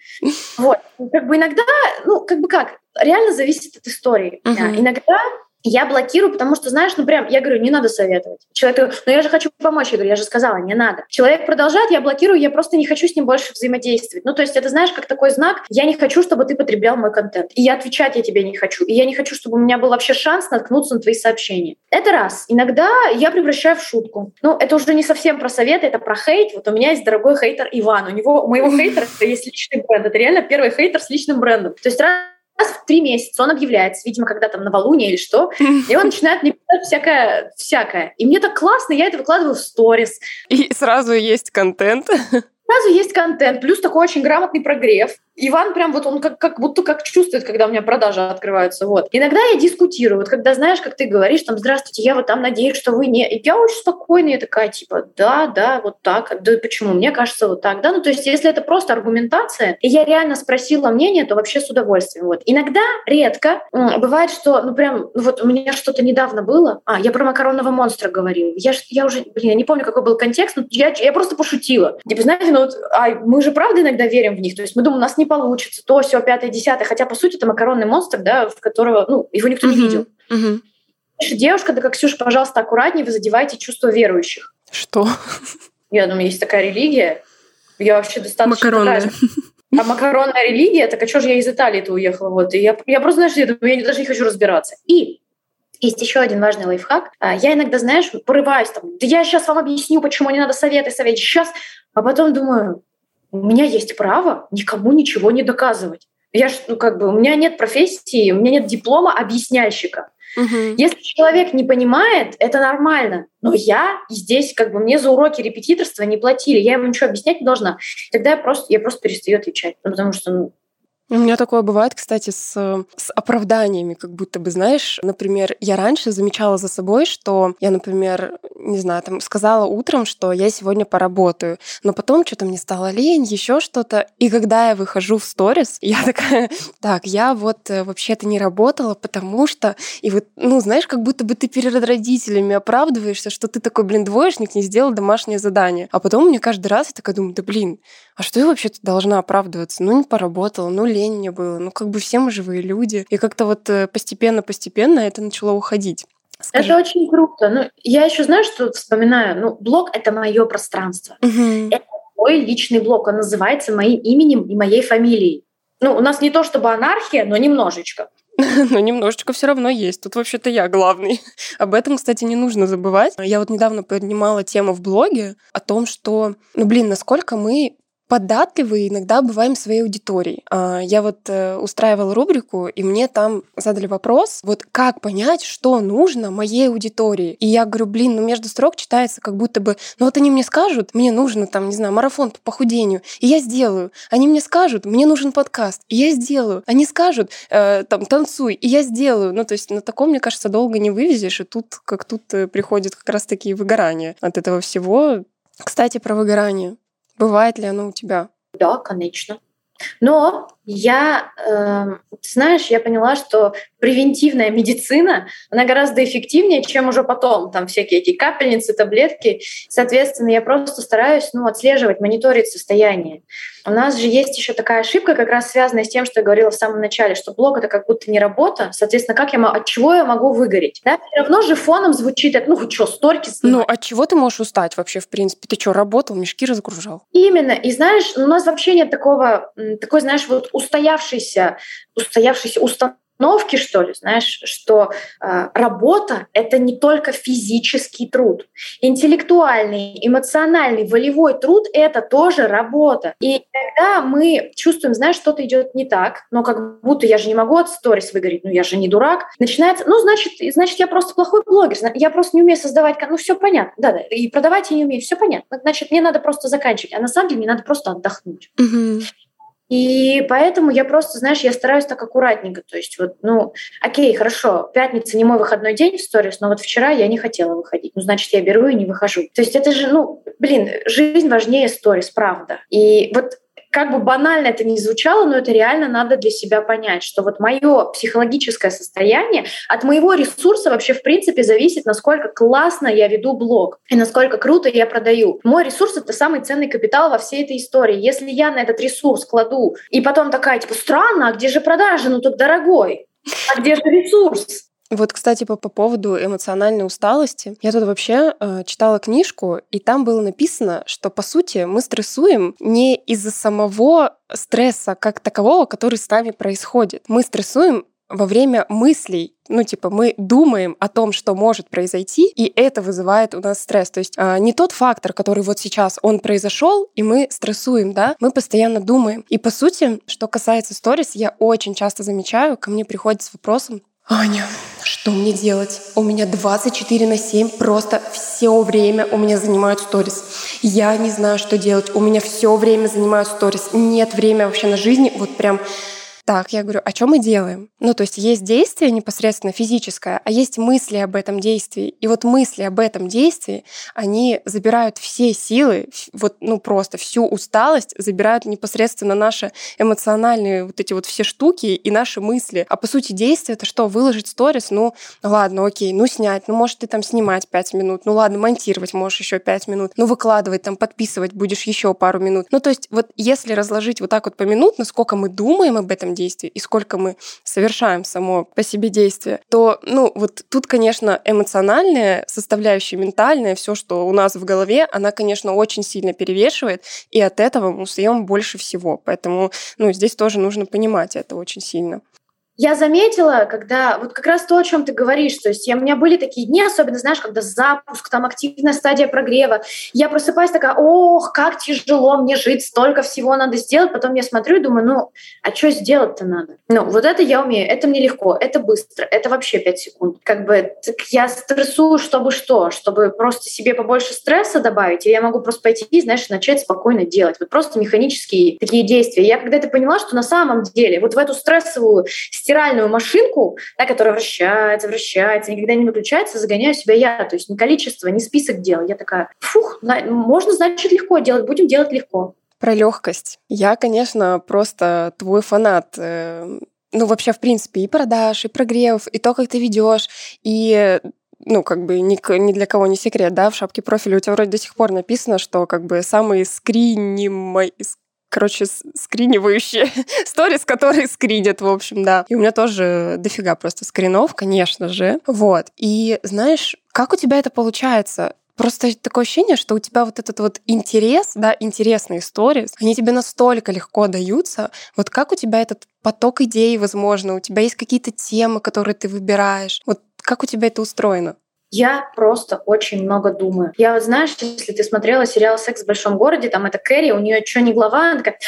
Вот, как бы иногда, ну, как бы как, реально зависит от истории. Иногда я блокирую, потому что, знаешь, ну прям, я говорю, не надо советовать. Человек говорит, ну я же хочу помочь. Я говорю, я же сказала, не надо. Человек продолжает, я блокирую, я просто не хочу с ним больше взаимодействовать. Ну то есть это, знаешь, как такой знак, я не хочу, чтобы ты потреблял мой контент. И я отвечать я тебе не хочу. И я не хочу, чтобы у меня был вообще шанс наткнуться на твои сообщения. Это раз. Иногда я превращаю в шутку. Ну это уже не совсем про советы, это про хейт. Вот у меня есть дорогой хейтер Иван. У него, у моего (laughs) хейтера есть личный бренд. Это реально первый хейтер с личным брендом. То есть раз раз в три месяца он объявляется, видимо, когда там новолуние или что, (laughs) и он начинает мне писать всякое, всякое. И мне так классно, я это выкладываю в сторис. И сразу есть контент. Сразу есть контент, плюс такой очень грамотный прогрев. Иван прям вот он как, как будто как чувствует, когда у меня продажи открываются. Вот. Иногда я дискутирую. Вот когда знаешь, как ты говоришь, там, здравствуйте, я вот там надеюсь, что вы не... И я очень спокойная, такая, типа, да, да, вот так. Да почему? Мне кажется, вот так, да. Ну, то есть, если это просто аргументация, и я реально спросила мнение, то вообще с удовольствием. Вот. Иногда, редко, бывает, что, ну, прям, ну, вот у меня что-то недавно было. А, я про макаронного монстра говорила. Я, я уже, блин, я не помню, какой был контекст, но я, я просто пошутила. Типа, знаете, ну, вот, а мы же правда иногда верим в них. То есть мы думаем, у нас не не получится, то, все, пятое, десятое. Хотя, по сути, это макаронный монстр, да, в которого, ну, его никто не видел. Девушка, да как, Ксюша, пожалуйста, аккуратнее, вы задеваете чувства верующих. Что? Я думаю, есть такая религия. Я вообще достаточно... Макаронная. Такая... А макаронная религия, так а что же я из Италии-то уехала? Вот. И я, я просто, знаешь, я, думаю, я даже не хочу разбираться. И есть еще один важный лайфхак. А, я иногда, знаешь, порываюсь там, да я сейчас вам объясню, почему не надо советы, советы. Сейчас, а потом думаю, у меня есть право никому ничего не доказывать. Я ж, ну, как бы, у меня нет профессии, у меня нет диплома объясняющика. Угу. Если человек не понимает, это нормально. Но я здесь, как бы, мне за уроки репетиторства не платили, я ему ничего объяснять не должна. Тогда я просто, я просто перестаю отвечать, ну, потому что, ну, у меня такое бывает, кстати, с, с оправданиями, как будто бы, знаешь, например, я раньше замечала за собой, что я, например, не знаю, там сказала утром, что я сегодня поработаю, но потом что-то мне стало лень, еще что-то. И когда я выхожу в сторис, (laughs) я такая, так, я вот э, вообще-то не работала, потому что... И вот, ну, знаешь, как будто бы ты перед родителями оправдываешься, что ты такой, блин, двоечник, не сделал домашнее задание. А потом мне каждый раз я такая думаю, да блин, а что я вообще-то должна оправдываться? Ну, не поработала, ну, лень мне было. Ну, как бы все мы живые люди. И как-то вот постепенно-постепенно это начало уходить. Скажи. Это очень круто. Ну, я еще знаю, что вспоминаю. Ну, блог это мое пространство. Угу. Это мой личный блог. Он называется моим именем и моей фамилией. Ну, у нас не то чтобы анархия, но немножечко. (laughs) Но немножечко все равно есть. Тут вообще-то я главный. (laughs) Об этом, кстати, не нужно забывать. Я вот недавно поднимала тему в блоге о том, что, ну блин, насколько мы податливы иногда бываем своей аудиторией. А, я вот э, устраивала рубрику, и мне там задали вопрос, вот как понять, что нужно моей аудитории. И я говорю, блин, ну между строк читается как будто бы, ну вот они мне скажут, мне нужно там, не знаю, марафон по похудению, и я сделаю. Они мне скажут, мне нужен подкаст, и я сделаю. Они скажут, э, там, танцуй, и я сделаю. Ну то есть на таком, мне кажется, долго не вывезешь, и тут как тут э, приходит как раз такие выгорания от этого всего. Кстати, про выгорание. Бывает ли оно у тебя? Да, конечно. Но я, э, знаешь, я поняла, что превентивная медицина, она гораздо эффективнее, чем уже потом, там всякие эти капельницы, таблетки. Соответственно, я просто стараюсь ну, отслеживать, мониторить состояние. У нас же есть еще такая ошибка, как раз связанная с тем, что я говорила в самом начале, что блог это как будто не работа. Соответственно, как я, от чего я могу выгореть? Да? Все равно же фоном звучит это, ну, что, сторки снимать. Ну, от чего ты можешь устать вообще, в принципе? Ты что, работал, мешки разгружал? Именно. И знаешь, у нас вообще нет такого, такой, знаешь, вот устоявшейся, устоявшейся установки установки, что ли, знаешь, что э, работа — это не только физический труд. Интеллектуальный, эмоциональный, волевой труд — это тоже работа. И когда мы чувствуем, знаешь, что-то идет не так, но как будто я же не могу от сторис выгореть, ну я же не дурак, начинается, ну значит, значит я просто плохой блогер, я просто не умею создавать, ну все понятно, да, да, и продавать я не умею, все понятно, значит мне надо просто заканчивать, а на самом деле мне надо просто отдохнуть. Угу. И поэтому я просто, знаешь, я стараюсь так аккуратненько. То есть вот, ну, окей, хорошо, пятница не мой выходной день в сторис, но вот вчера я не хотела выходить. Ну, значит, я беру и не выхожу. То есть это же, ну, блин, жизнь важнее сторис, правда. И вот как бы банально это ни звучало, но это реально надо для себя понять, что вот мое психологическое состояние от моего ресурса вообще в принципе зависит, насколько классно я веду блог и насколько круто я продаю. Мой ресурс — это самый ценный капитал во всей этой истории. Если я на этот ресурс кладу и потом такая, типа, странно, а где же продажи? Ну так дорогой. А где же ресурс? Вот, кстати, по, по поводу эмоциональной усталости. Я тут вообще э, читала книжку, и там было написано, что, по сути, мы стрессуем не из-за самого стресса как такового, который с нами происходит. Мы стрессуем во время мыслей, ну, типа, мы думаем о том, что может произойти, и это вызывает у нас стресс. То есть э, не тот фактор, который вот сейчас он произошел, и мы стрессуем, да, мы постоянно думаем. И по сути, что касается сторис, я очень часто замечаю, ко мне приходят с вопросом, Аня, что мне делать? У меня 24 на 7, просто все время у меня занимают сторис. Я не знаю, что делать. У меня все время занимают сторис. Нет времени вообще на жизни. Вот прям так, я говорю, о чем мы делаем? Ну, то есть есть действие непосредственно физическое, а есть мысли об этом действии. И вот мысли об этом действии, они забирают все силы, вот, ну, просто всю усталость, забирают непосредственно наши эмоциональные вот эти вот все штуки и наши мысли. А по сути действие это что? Выложить сторис? Ну, ладно, окей, ну, снять, ну, может, ты там снимать 5 минут, ну, ладно, монтировать можешь еще 5 минут, ну, выкладывать, там, подписывать будешь еще пару минут. Ну, то есть вот если разложить вот так вот по минут, сколько мы думаем об этом действии и сколько мы совершаем само по себе действие, то, ну, вот тут, конечно, эмоциональная составляющая, ментальная, все, что у нас в голове, она, конечно, очень сильно перевешивает, и от этого мы устаем больше всего. Поэтому, ну, здесь тоже нужно понимать это очень сильно. Я заметила, когда вот как раз то, о чем ты говоришь, то есть я, у меня были такие дни, особенно, знаешь, когда запуск, там активная стадия прогрева, я просыпаюсь такая, ох, как тяжело мне жить, столько всего надо сделать, потом я смотрю и думаю, ну, а что сделать-то надо? Ну, вот это я умею, это мне легко, это быстро, это вообще 5 секунд. Как бы так я стрессую, чтобы что? Чтобы просто себе побольше стресса добавить, и я могу просто пойти, знаешь, начать спокойно делать. Вот просто механические такие действия. Я когда-то поняла, что на самом деле вот в эту стрессовую стиральную машинку, да, которая вращается, вращается, никогда не выключается, загоняю себя я. То есть ни количество, ни список дел. Я такая, фух, можно, значит, легко делать, будем делать легко. Про легкость. Я, конечно, просто твой фанат э, ну, вообще, в принципе, и продаж, и прогрев, и то, как ты ведешь, и ну, как бы ни, ни для кого не секрет, да, в шапке профиля у тебя вроде до сих пор написано, что как бы самый скринимый, короче, скринивающие (laughs) сторис, которые скринят, в общем, да. И у меня тоже дофига просто скринов, конечно же. Вот. И знаешь, как у тебя это получается? Просто такое ощущение, что у тебя вот этот вот интерес, да, интересные истории, они тебе настолько легко даются. Вот как у тебя этот поток идей, возможно, у тебя есть какие-то темы, которые ты выбираешь. Вот как у тебя это устроено? Я просто очень много думаю. Я вот знаешь, если ты смотрела сериал «Секс в большом городе», там это Кэрри, у нее что не глава, она такая,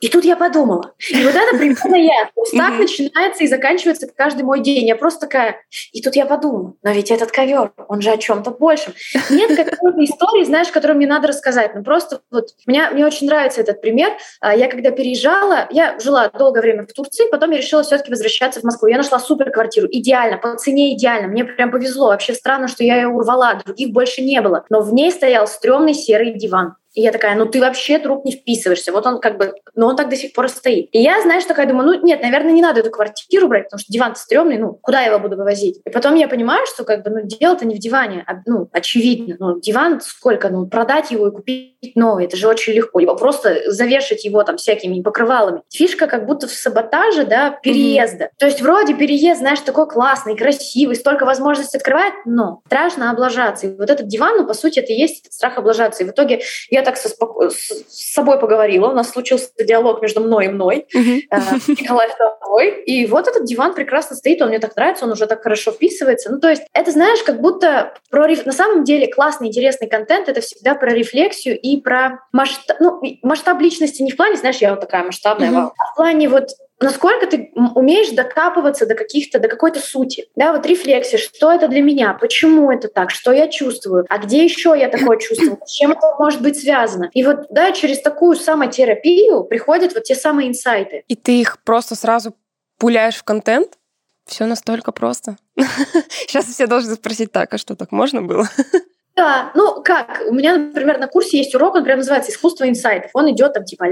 и тут я подумала. И вот это примерно я. То есть так начинается и заканчивается каждый мой день. Я просто такая... И тут я подумала, но ведь этот ковер, он же о чем то большем. Нет какой-то истории, знаешь, которую мне надо рассказать. Ну просто вот... Меня, мне очень нравится этот пример. А, я когда переезжала, я жила долгое время в Турции, потом я решила все таки возвращаться в Москву. Я нашла супер квартиру. Идеально, по цене идеально. Мне прям повезло. Вообще странно, что я ее урвала. Других больше не было. Но в ней стоял стрёмный серый диван. И я такая, ну ты вообще, друг, не вписываешься. Вот он как бы, но он так до сих пор стоит. И я, знаешь, такая думаю, ну нет, наверное, не надо эту квартиру брать, потому что диван стрёмный, ну куда я его буду вывозить? И потом я понимаю, что как бы, ну дело-то не в диване, а, ну очевидно, ну диван сколько, ну продать его и купить новый, это же очень легко. Либо просто завешать его там всякими покрывалами. Фишка как будто в саботаже, да, переезда. Mm-hmm. То есть вроде переезд, знаешь, такой классный, красивый, столько возможностей открывает, но страшно облажаться. И вот этот диван, ну по сути, это и есть страх облажаться. И в итоге я так со с собой поговорила, у нас случился диалог между мной и мной, uh-huh. Николай II, и вот этот диван прекрасно стоит, он мне так нравится, он уже так хорошо вписывается. Ну, то есть это, знаешь, как будто про... на самом деле классный, интересный контент — это всегда про рефлексию и про масштаб, ну, масштаб личности не в плане, знаешь, я вот такая масштабная, а в плане вот насколько ты умеешь докапываться до каких-то, до какой-то сути. Да, вот рефлексия, что это для меня, почему это так, что я чувствую, а где еще я такое чувствую, с чем это может быть связано. И вот, да, через такую самотерапию приходят вот те самые инсайты. И ты их просто сразу пуляешь в контент? Все настолько просто. (laughs) Сейчас все должны спросить так, а что так можно было? (laughs) Да, ну как, у меня, например, на курсе есть урок, он прям называется «Искусство инсайтов». Он идет там типа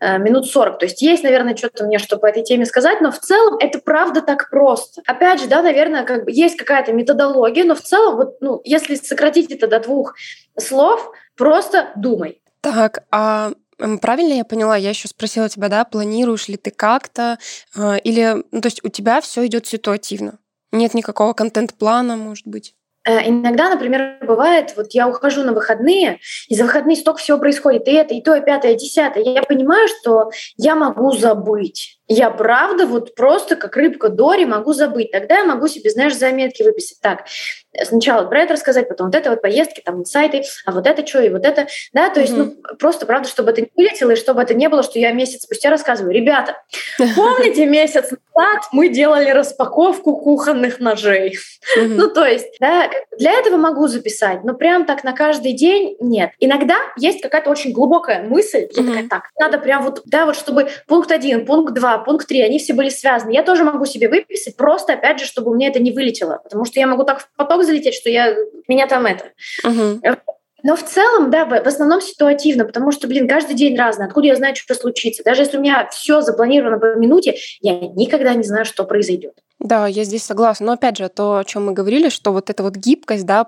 а минут 40. То есть есть, наверное, что-то мне, что по этой теме сказать, но в целом это правда так просто. Опять же, да, наверное, как бы есть какая-то методология, но в целом, вот, ну, если сократить это до двух слов, просто думай. Так, а Правильно я поняла? Я еще спросила тебя, да, планируешь ли ты как-то, э, или, ну, то есть у тебя все идет ситуативно? Нет никакого контент-плана, может быть? Э, иногда, например, бывает, вот я ухожу на выходные, и за выходные столько всего происходит, и это, и то, и пятое, и десятое. Я понимаю, что я могу забыть. Я правда вот просто как рыбка Дори могу забыть. Тогда я могу себе, знаешь, заметки выписать. Так, сначала про это рассказать, потом вот это вот поездки, там сайты, а вот это что, и вот это. Да, то есть, mm-hmm. ну, просто, правда, чтобы это не вылетело, и чтобы это не было, что я месяц спустя рассказываю. Ребята, помните (laughs) месяц назад мы делали распаковку кухонных ножей? Mm-hmm. Ну, то есть, да, для этого могу записать, но прям так на каждый день нет. Иногда есть какая-то очень глубокая мысль, я mm-hmm. такая, так, надо прям вот, да, вот чтобы пункт один, пункт два, пункт 3, они все были связаны. Я тоже могу себе выписать, просто, опять же, чтобы у меня это не вылетело, потому что я могу так в поток залететь, что я, меня там это... Uh-huh. Но в целом, да, в основном ситуативно, потому что, блин, каждый день разный. Откуда я знаю, что случится? Даже если у меня все запланировано по минуте, я никогда не знаю, что произойдет. Да, я здесь согласна. Но опять же, то, о чем мы говорили, что вот эта вот гибкость, да,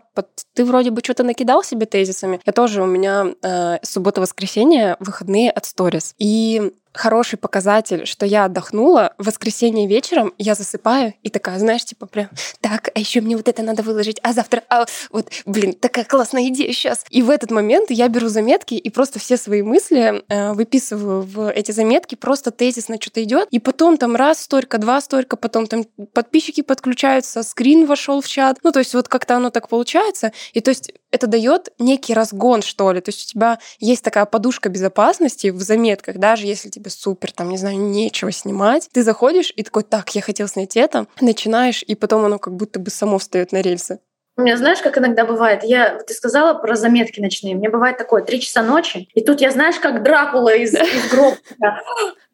ты вроде бы что-то накидал себе тезисами. Я тоже, у меня э, суббота-воскресенье, выходные от сторис. И хороший показатель, что я отдохнула. В воскресенье вечером я засыпаю и такая, знаешь, типа прям, так, а еще мне вот это надо выложить, а завтра, а, вот, блин, такая классная идея сейчас. И в этот момент я беру заметки и просто все свои мысли э, выписываю в эти заметки, просто тезис на что-то идет, и потом там раз столько, два столько, потом там подписчики подключаются, скрин вошел в чат. Ну, то есть вот как-то оно так получается. И то есть это дает некий разгон, что ли. То есть у тебя есть такая подушка безопасности в заметках, даже если тебе супер, там, не знаю, нечего снимать. Ты заходишь и такой, так, я хотел снять это, начинаешь, и потом оно как будто бы само встает на рельсы. У меня, знаешь, как иногда бывает, я, ты сказала про заметки ночные, мне бывает такое, три часа ночи, и тут я, знаешь, как Дракула из, из гроба,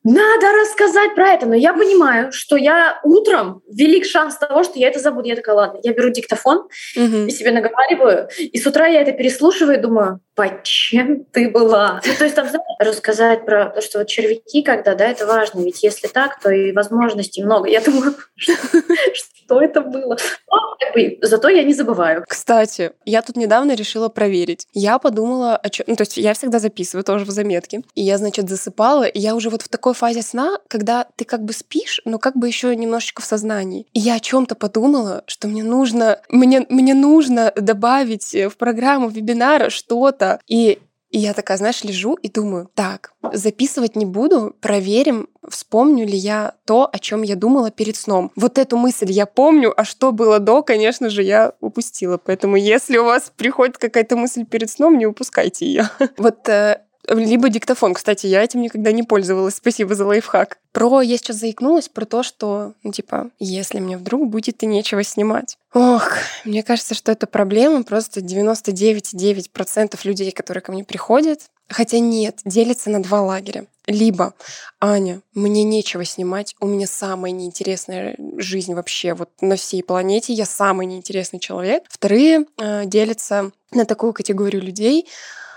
надо рассказать про это. Но я понимаю, что я утром велик шанс того, что я это забуду. Я такая, ладно, я беру диктофон угу. и себе наговариваю. И с утра я это переслушиваю и думаю, почем ты была? Ну, то есть там знаешь, рассказать про то, что вот червяки, когда, да, это важно. Ведь если так, то и возможностей много. Я думаю, (laughs) что это было. Но, зато я не забываю. Кстати, я тут недавно решила проверить. Я подумала о чем... Ну, то есть я всегда записываю тоже в заметки. И я, значит, засыпала, и я уже вот в такой фазе сна, когда ты как бы спишь, но как бы еще немножечко в сознании. И я о чем то подумала, что мне нужно, мне, мне нужно добавить в программу вебинара что-то. И и я такая, знаешь, лежу и думаю, так, записывать не буду, проверим, вспомню ли я то, о чем я думала перед сном. Вот эту мысль я помню, а что было до, конечно же, я упустила. Поэтому если у вас приходит какая-то мысль перед сном, не упускайте ее. (laughs) Вот э, либо диктофон. Кстати, я этим никогда не пользовалась. Спасибо за лайфхак. Про я сейчас заикнулась про то, что, ну, типа, если мне вдруг будет и нечего снимать. Ох, мне кажется, что это проблема просто 99,9% людей, которые ко мне приходят. Хотя нет, делится на два лагеря. Либо, Аня, мне нечего снимать, у меня самая неинтересная жизнь вообще вот на всей планете, я самый неинтересный человек. Вторые э, делятся на такую категорию людей,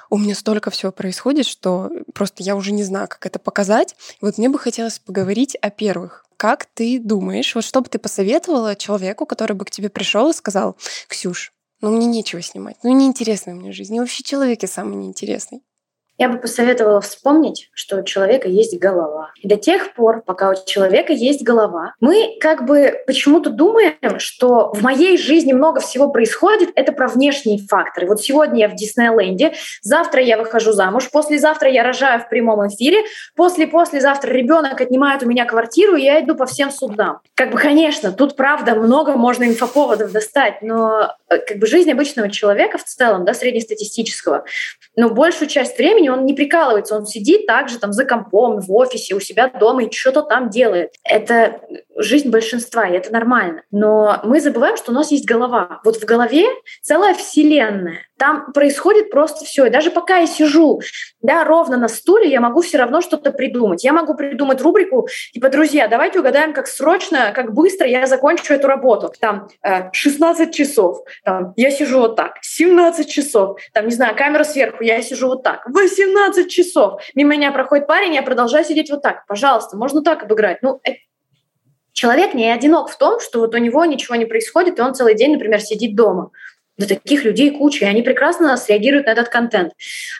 у меня столько всего происходит, что просто я уже не знаю, как это показать. Вот мне бы хотелось поговорить о первых. Как ты думаешь, вот что бы ты посоветовала человеку, который бы к тебе пришел и сказал, Ксюш, ну мне нечего снимать, ну неинтересная мне жизнь, и вообще человек я самый неинтересный. Я бы посоветовала вспомнить, что у человека есть голова. И до тех пор, пока у человека есть голова, мы как бы почему-то думаем, что в моей жизни много всего происходит, это про внешние факторы. Вот сегодня я в Диснейленде, завтра я выхожу замуж, послезавтра я рожаю в прямом эфире, после-послезавтра ребенок отнимает у меня квартиру, и я иду по всем судам. Как бы, конечно, тут правда много можно инфоповодов достать, но э, как бы жизнь обычного человека в целом, да, среднестатистического, но большую часть времени времени он не прикалывается, он сидит также там за компом, в офисе, у себя дома и что-то там делает. Это жизнь большинства, и это нормально. Но мы забываем, что у нас есть голова. Вот в голове целая вселенная. Там происходит просто все. И даже пока я сижу, да, ровно на стуле, я могу все равно что-то придумать. Я могу придумать рубрику, типа, друзья, давайте угадаем, как срочно, как быстро я закончу эту работу. Там 16 э, часов, там, я сижу вот так, 17 часов, там, не знаю, камера сверху, я сижу вот так, 18 часов. Мимо меня проходит парень, я продолжаю сидеть вот так. Пожалуйста, можно так обыграть. Ну, э, человек не одинок в том, что вот у него ничего не происходит, и он целый день, например, сидит дома. Да таких людей куча, и они прекрасно среагируют на этот контент.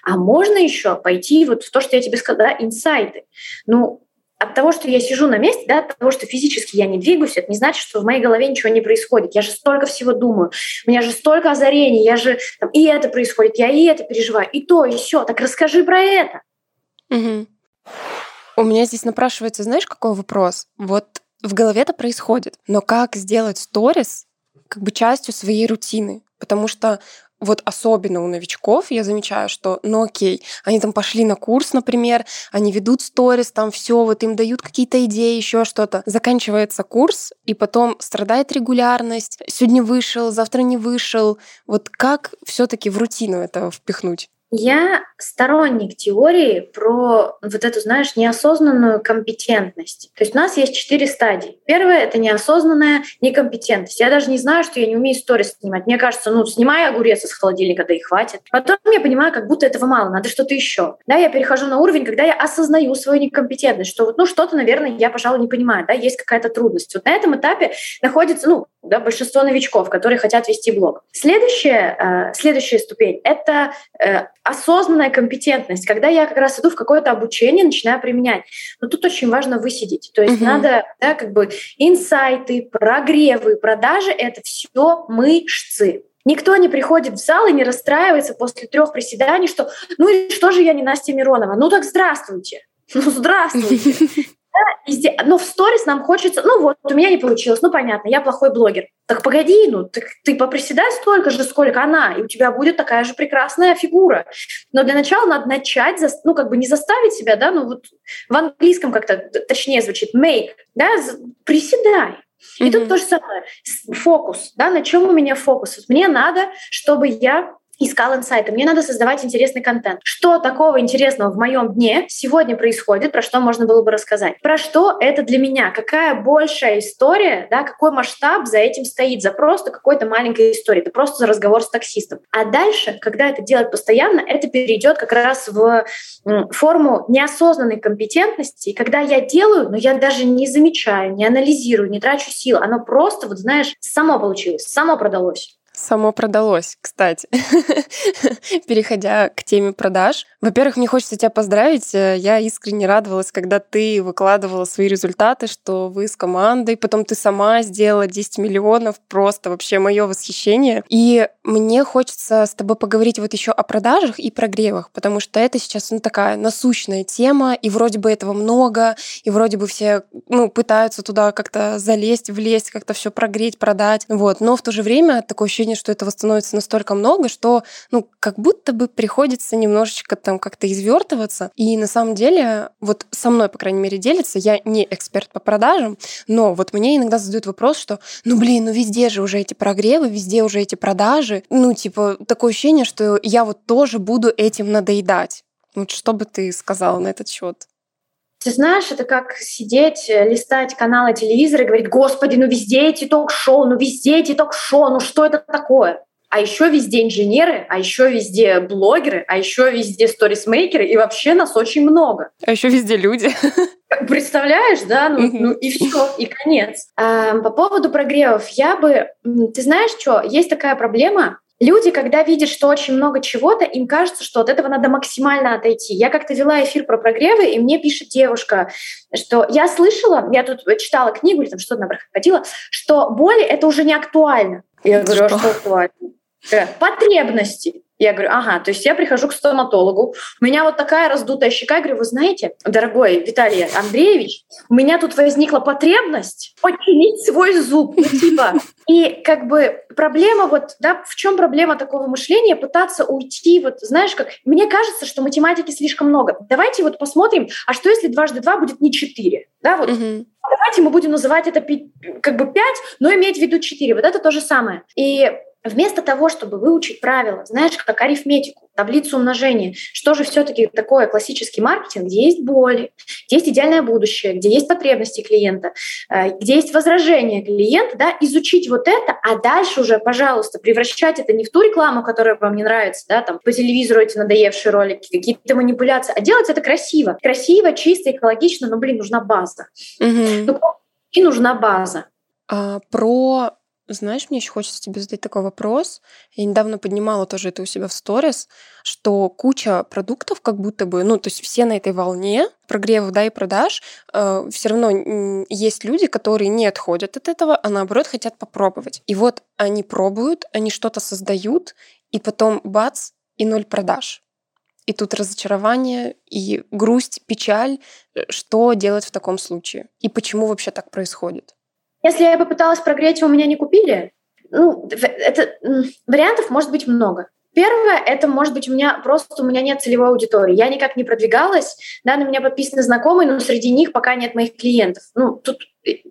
А можно еще пойти вот в то, что я тебе сказала, инсайты. Ну, от того, что я сижу на месте, да, от того, что физически я не двигаюсь, это не значит, что в моей голове ничего не происходит. Я же столько всего думаю, у меня же столько озарений, я же там, и это происходит, я и это переживаю, и то, и все. Так расскажи про это. Угу. У меня здесь напрашивается, знаешь, какой вопрос? Вот в голове это происходит, но как сделать сторис как бы частью своей рутины? Потому что вот особенно у новичков я замечаю, что, ну окей, они там пошли на курс, например, они ведут сторис, там все, вот им дают какие-то идеи, еще что-то. Заканчивается курс, и потом страдает регулярность. Сегодня вышел, завтра не вышел. Вот как все-таки в рутину это впихнуть? Я сторонник теории про вот эту, знаешь, неосознанную компетентность. То есть у нас есть четыре стадии. Первая — это неосознанная некомпетентность. Я даже не знаю, что я не умею сторис снимать. Мне кажется, ну, снимай огурец из холодильника, да и хватит. Потом я понимаю, как будто этого мало, надо что-то еще. Да, я перехожу на уровень, когда я осознаю свою некомпетентность, что вот, ну, что-то, наверное, я, пожалуй, не понимаю, да, есть какая-то трудность. Вот на этом этапе находится, ну, да, большинство новичков, которые хотят вести блог. Следующая, э, следующая ступень — это э, осознанная компетентность, когда я как раз иду в какое-то обучение, начинаю применять. Но тут очень важно высидеть. То есть угу. надо, да, как бы инсайты, прогревы, продажи — это все мышцы. Никто не приходит в зал и не расстраивается после трех приседаний, что ну и что же я не Настя Миронова? Ну так здравствуйте. Ну здравствуйте. (laughs) Да, но в сторис нам хочется, ну вот, у меня не получилось, ну понятно, я плохой блогер. Так погоди, ну ты, ты поприседай столько же, сколько она, и у тебя будет такая же прекрасная фигура. Но для начала надо начать, ну как бы не заставить себя, да, ну вот в английском как-то точнее звучит make, да, приседай. И mm-hmm. тут то же самое, фокус, да, на чем у меня фокус? Мне надо, чтобы я искал инсайты. Мне надо создавать интересный контент. Что такого интересного в моем дне сегодня происходит, про что можно было бы рассказать? Про что это для меня? Какая большая история, да, какой масштаб за этим стоит, за просто какой-то маленькой историей. Это просто за разговор с таксистом. А дальше, когда это делать постоянно, это перейдет как раз в форму неосознанной компетентности, когда я делаю, но я даже не замечаю, не анализирую, не трачу сил. Оно просто, вот знаешь, само получилось, само продалось. Само продалось, кстати. (laughs) Переходя к теме продаж. Во-первых, мне хочется тебя поздравить. Я искренне радовалась, когда ты выкладывала свои результаты, что вы с командой, потом ты сама сделала 10 миллионов. Просто вообще мое восхищение. И мне хочется с тобой поговорить вот еще о продажах и прогревах, потому что это сейчас ну, такая насущная тема, и вроде бы этого много, и вроде бы все ну, пытаются туда как-то залезть, влезть, как-то все прогреть, продать. Вот. Но в то же время такое ощущение, ощущение, что этого становится настолько много, что, ну, как будто бы приходится немножечко там как-то извертываться. И на самом деле, вот со мной, по крайней мере, делится, я не эксперт по продажам, но вот мне иногда задают вопрос, что, ну, блин, ну везде же уже эти прогревы, везде уже эти продажи. Ну, типа, такое ощущение, что я вот тоже буду этим надоедать. Вот что бы ты сказала на этот счет? Ты знаешь, это как сидеть, э, листать каналы телевизора и говорить, господи, ну везде эти ток-шоу, ну везде эти ток-шоу, ну что это такое? А еще везде инженеры, а еще везде блогеры, а еще везде сторисмейкеры, и вообще нас очень много. А еще везде люди. (laughs) Представляешь, да? Ну, ну и все, и конец. А, по поводу прогревов, я бы... Ты знаешь что? Есть такая проблема, Люди, когда видят, что очень много чего-то, им кажется, что от этого надо максимально отойти. Я как-то вела эфир про прогревы, и мне пишет девушка, что я слышала, я тут читала книгу или там что-то, наоборот, ходила, что боли — это уже не актуально. Я говорю, а что актуально? Э, потребности. Я говорю, ага, то есть я прихожу к стоматологу, у меня вот такая раздутая щека, я говорю, вы знаете, дорогой Виталий Андреевич, у меня тут возникла потребность починить свой зуб, ну, типа. И как бы проблема вот, да, в чем проблема такого мышления, пытаться уйти, вот знаешь, как, мне кажется, что математики слишком много. Давайте вот посмотрим, а что если дважды два будет не четыре, да, вот. Угу. Давайте мы будем называть это как бы пять, но иметь в виду четыре. Вот это то же самое. И Вместо того, чтобы выучить правила, знаешь, как арифметику, таблицу умножения, что же все-таки такое классический маркетинг, где есть боли, где есть идеальное будущее, где есть потребности клиента, э, где есть возражения клиента, да, изучить вот это, а дальше уже, пожалуйста, превращать это не в ту рекламу, которая вам не нравится, да, там по телевизору эти надоевшие ролики, какие-то манипуляции, а делать это красиво. Красиво, чисто, экологично, но, блин, нужна база. Угу. Ну, и нужна база. А, про знаешь, мне еще хочется тебе задать такой вопрос. Я недавно поднимала тоже это у себя в сторис, что куча продуктов как будто бы, ну, то есть все на этой волне прогревов, да, и продаж, э, все равно есть люди, которые не отходят от этого, а наоборот хотят попробовать. И вот они пробуют, они что-то создают, и потом бац, и ноль продаж. И тут разочарование, и грусть, печаль. Э, что делать в таком случае? И почему вообще так происходит? Если я попыталась прогреть, у меня не купили, ну, это, вариантов может быть много. Первое, это может быть у меня просто у меня нет целевой аудитории. Я никак не продвигалась, да, на меня подписаны знакомые, но среди них пока нет моих клиентов. Ну, тут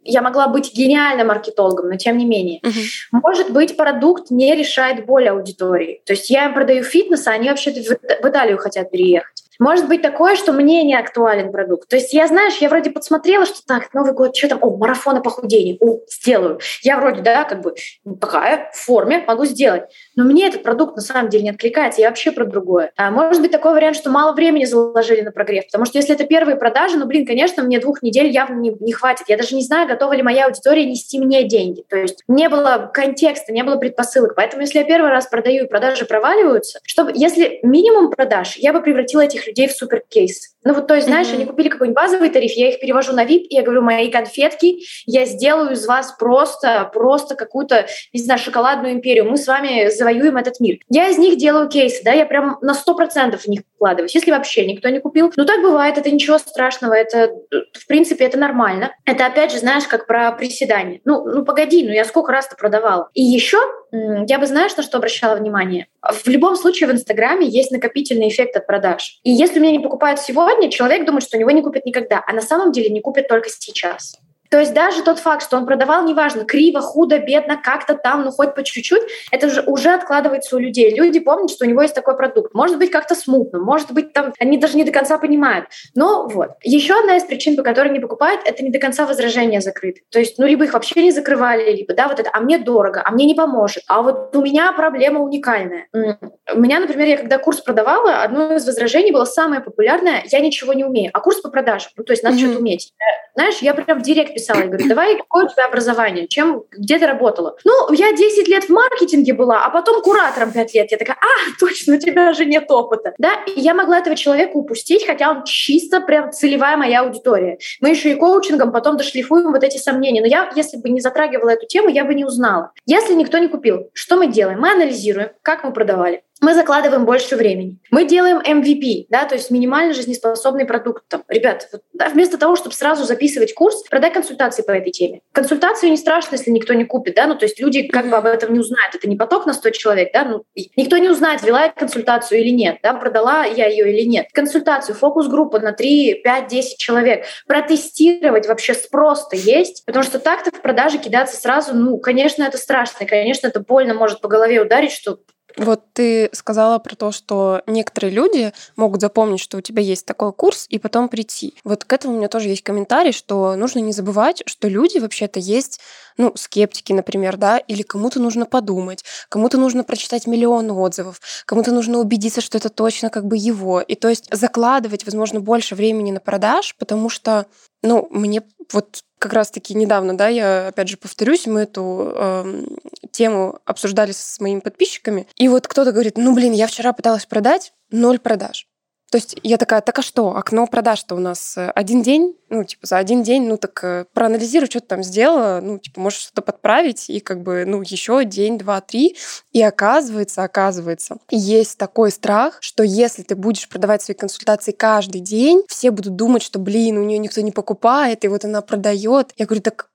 я могла быть гениальным маркетологом, но тем не менее. Uh-huh. Может быть, продукт не решает боль аудитории. То есть я им продаю фитнес, а они вообще-то в Италию хотят переехать. Может быть такое, что мне не актуален продукт. То есть я, знаешь, я вроде подсмотрела, что так, Новый год, что там, о, марафоны похудения, о, сделаю. Я вроде, да, как бы такая, в форме, могу сделать. Но мне этот продукт на самом деле не откликается, я вообще про другое. А может быть такой вариант, что мало времени заложили на прогрев, потому что если это первые продажи, ну, блин, конечно, мне двух недель явно не, не хватит. Я даже не знаю, готова ли моя аудитория нести мне деньги. То есть не было контекста, не было предпосылок. Поэтому если я первый раз продаю и продажи проваливаются, чтобы, если минимум продаж, я бы превратила этих людей в суперкейс. Ну вот, то есть, знаешь, mm-hmm. они купили какой-нибудь базовый тариф, я их перевожу на VIP, и я говорю, мои конфетки, я сделаю из вас просто, просто какую-то, не знаю, шоколадную империю. Мы с вами завоюем этот мир. Я из них делаю кейсы, да, я прям на 100% в них вкладываюсь, если вообще никто не купил. Ну так бывает, это ничего страшного, это, в принципе, это нормально. Это, опять же, знаешь, как про приседание. Ну, ну погоди, ну я сколько раз-то продавала. И еще я бы, знаешь, на что обращала внимание? В любом случае в Инстаграме есть накопительный эффект от продаж. И если меня не покупают сегодня, человек думает, что у него не купят никогда, а на самом деле не купят только сейчас. То есть даже тот факт, что он продавал, неважно, криво, худо, бедно, как-то там, ну хоть по чуть-чуть, это же уже откладывается у людей. Люди помнят, что у него есть такой продукт. Может быть, как-то смутно, может быть, там они даже не до конца понимают. Но вот. Еще одна из причин, по которой не покупают, это не до конца возражения закрыты. То есть, ну, либо их вообще не закрывали, либо, да, вот это, а мне дорого, а мне не поможет, а вот у меня проблема уникальная. У меня, например, я когда курс продавала, одно из возражений было самое популярное, я ничего не умею, а курс по продажам, ну, то есть надо mm-hmm. что-то уметь. Знаешь, я прям в директ писала, я говорю, давай, какое у тебя образование, чем, где ты работала? Ну, я 10 лет в маркетинге была, а потом куратором 5 лет. Я такая, а, точно, у тебя же нет опыта. Да, и я могла этого человека упустить, хотя он чисто прям целевая моя аудитория. Мы еще и коучингом потом дошлифуем вот эти сомнения. Но я, если бы не затрагивала эту тему, я бы не узнала. Если никто не купил, что мы делаем? Мы анализируем, как мы продавали, мы закладываем больше времени. Мы делаем MVP, да, то есть минимально жизнеспособный продукт. Там, ребят, вот, да, вместо того, чтобы сразу записывать курс, продай консультации по этой теме. Консультацию не страшно, если никто не купит, да, ну то есть люди как бы об этом не узнают. Это не поток на 100 человек, да, ну никто не узнает, вела я консультацию или нет, да, продала я ее или нет. Консультацию, фокус-группу на 3, 5, 10 человек. Протестировать вообще спрос-то есть, потому что так-то в продаже кидаться сразу, ну, конечно, это страшно, конечно, это больно может по голове ударить, что вот ты сказала про то, что некоторые люди могут запомнить, что у тебя есть такой курс, и потом прийти. Вот к этому у меня тоже есть комментарий, что нужно не забывать, что люди вообще-то есть, ну, скептики, например, да, или кому-то нужно подумать, кому-то нужно прочитать миллион отзывов, кому-то нужно убедиться, что это точно как бы его. И то есть закладывать, возможно, больше времени на продаж, потому что, ну, мне вот как раз-таки недавно, да, я опять же повторюсь, мы эту э, тему обсуждали с моими подписчиками, и вот кто-то говорит, ну блин, я вчера пыталась продать, ноль продаж. То есть я такая, так а что, окно продаж-то у нас э, один день, ну, типа, за один день, ну, так э, проанализируй, что ты там сделала, ну, типа, можешь что-то подправить, и как бы, ну, еще день, два, три. И оказывается, оказывается, есть такой страх, что если ты будешь продавать свои консультации каждый день, все будут думать, что, блин, у нее никто не покупает, и вот она продает. Я говорю, так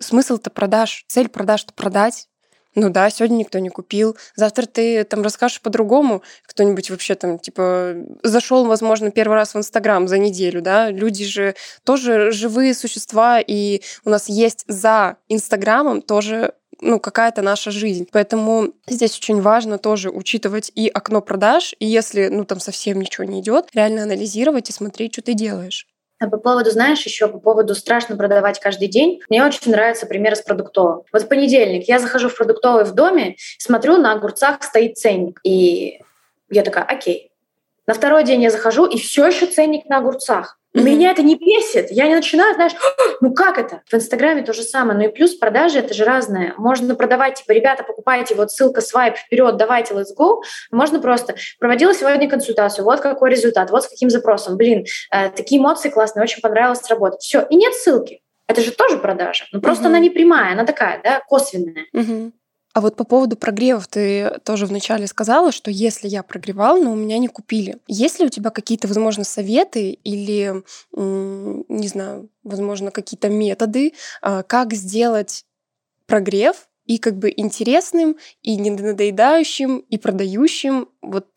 смысл-то продаж, цель продаж-то продать, ну да, сегодня никто не купил. Завтра ты там расскажешь по-другому. Кто-нибудь вообще там, типа, зашел, возможно, первый раз в Инстаграм за неделю, да? Люди же тоже живые существа, и у нас есть за Инстаграмом тоже ну, какая-то наша жизнь. Поэтому здесь очень важно тоже учитывать и окно продаж, и если, ну, там совсем ничего не идет, реально анализировать и смотреть, что ты делаешь. А по поводу, знаешь, еще по поводу страшно продавать каждый день, мне очень нравится пример с продуктовым. Вот в понедельник я захожу в продуктовый в доме, смотрю, на огурцах стоит ценник. И я такая, окей. На второй день я захожу, и все еще ценник на огурцах. Mm-hmm. Меня это не бесит. Я не начинаю, знаешь, ну как это? В Инстаграме то же самое. Ну и плюс продажи это же разное. Можно продавать, типа, ребята, покупайте, вот ссылка, свайп, вперед, давайте, let's go. Можно просто, проводила сегодня консультацию, вот какой результат, вот с каким запросом. Блин, э, такие эмоции классные, очень понравилось работать. Все, и нет ссылки. Это же тоже продажа. Ну просто mm-hmm. она не прямая, она такая, да, косвенная. Mm-hmm. А вот по поводу прогревов ты тоже вначале сказала, что если я прогревал, но у меня не купили. Есть ли у тебя какие-то, возможно, советы или, не знаю, возможно, какие-то методы, а, как сделать прогрев и как бы интересным, и не надоедающим, и продающим? Вот,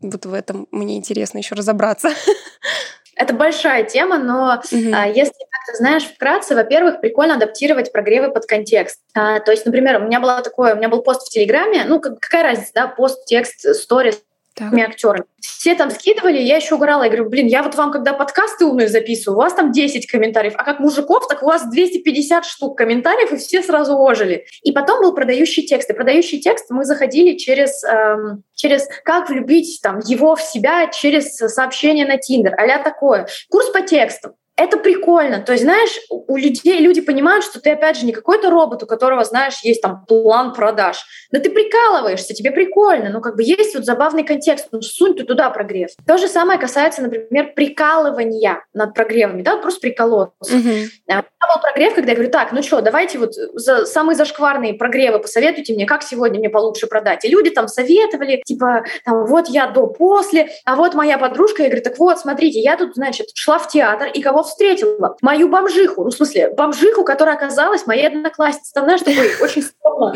вот в этом мне интересно еще разобраться. (laughs) Это большая тема, но угу. а, если как-то знаешь вкратце, во-первых, прикольно адаптировать прогревы под контекст. А, то есть, например, у меня было такое, у меня был пост в Телеграме, ну как, какая разница, да, пост, текст, сторис, так. актерами. Все там скидывали, я еще угорала. Я говорю, блин, я вот вам когда подкасты умные записываю, у вас там 10 комментариев, а как мужиков, так у вас 250 штук комментариев, и все сразу ожили. И потом был продающий текст. И продающий текст мы заходили через, эм, через как влюбить там, его в себя через сообщение на Тиндер, а такое. Курс по текстам это прикольно. То есть, знаешь, у людей люди понимают, что ты, опять же, не какой-то робот, у которого, знаешь, есть там план продаж. Да ты прикалываешься, тебе прикольно. Ну, как бы есть вот забавный контекст, ну, сунь ты туда прогрев. То же самое касается, например, прикалывания над прогревами, да, просто приколоться. Uh-huh. У меня был прогрев, когда я говорю, так, ну что, давайте вот за самые зашкварные прогревы посоветуйте мне, как сегодня мне получше продать. И люди там советовали, типа, там, вот я до-после, а вот моя подружка, я говорю, так вот, смотрите, я тут, значит, шла в театр, и кого встретила? Мою бомжиху. Ну, в смысле, бомжиху, которая оказалась моей одноклассницей. Там, знаешь, такой очень стрёмно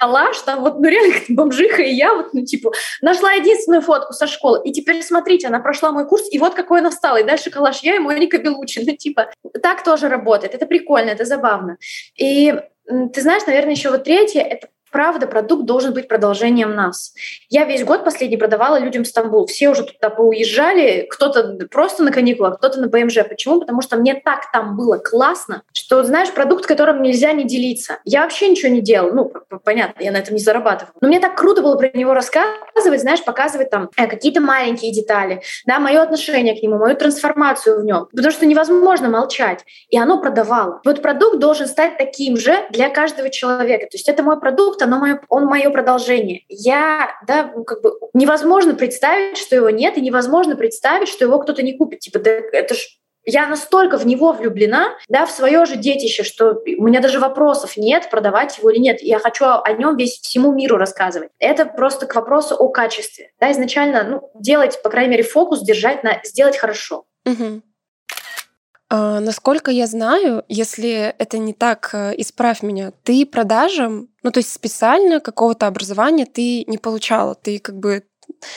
коллаж, (laughs) там вот, ну реально бомжиха и я вот, ну типа, нашла единственную фотку со школы, и теперь смотрите, она прошла мой курс, и вот какой она стала, и дальше коллаж я и Моника Белучин, (laughs) ну типа, так тоже работает, это прикольно, это забавно. И ты знаешь, наверное, еще вот третье — это правда, продукт должен быть продолжением нас. Я весь год последний продавала людям Стамбул. Все уже туда поуезжали, кто-то просто на каникулах, кто-то на ПМЖ. Почему? Потому что мне так там было классно, что, знаешь, продукт, которым нельзя не делиться. Я вообще ничего не делала. Ну, понятно, я на этом не зарабатывала. Но мне так круто было про него рассказывать, знаешь, показывать там э, какие-то маленькие детали, да, мое отношение к нему, мою трансформацию в нем. Потому что невозможно молчать. И оно продавало. Вот продукт должен стать таким же для каждого человека. То есть это мой продукт, продукт, оно мое, он мое продолжение. Я, да, ну, как бы невозможно представить, что его нет, и невозможно представить, что его кто-то не купит. Типа, да, это ж я настолько в него влюблена, да, в свое же детище, что у меня даже вопросов нет, продавать его или нет. Я хочу о нем весь всему миру рассказывать. Это просто к вопросу о качестве. Да, изначально ну, делать, по крайней мере, фокус держать на сделать хорошо. Угу. А, насколько я знаю, если это не так, э, исправь меня, ты продажам, ну то есть специально какого-то образования ты не получала, ты как бы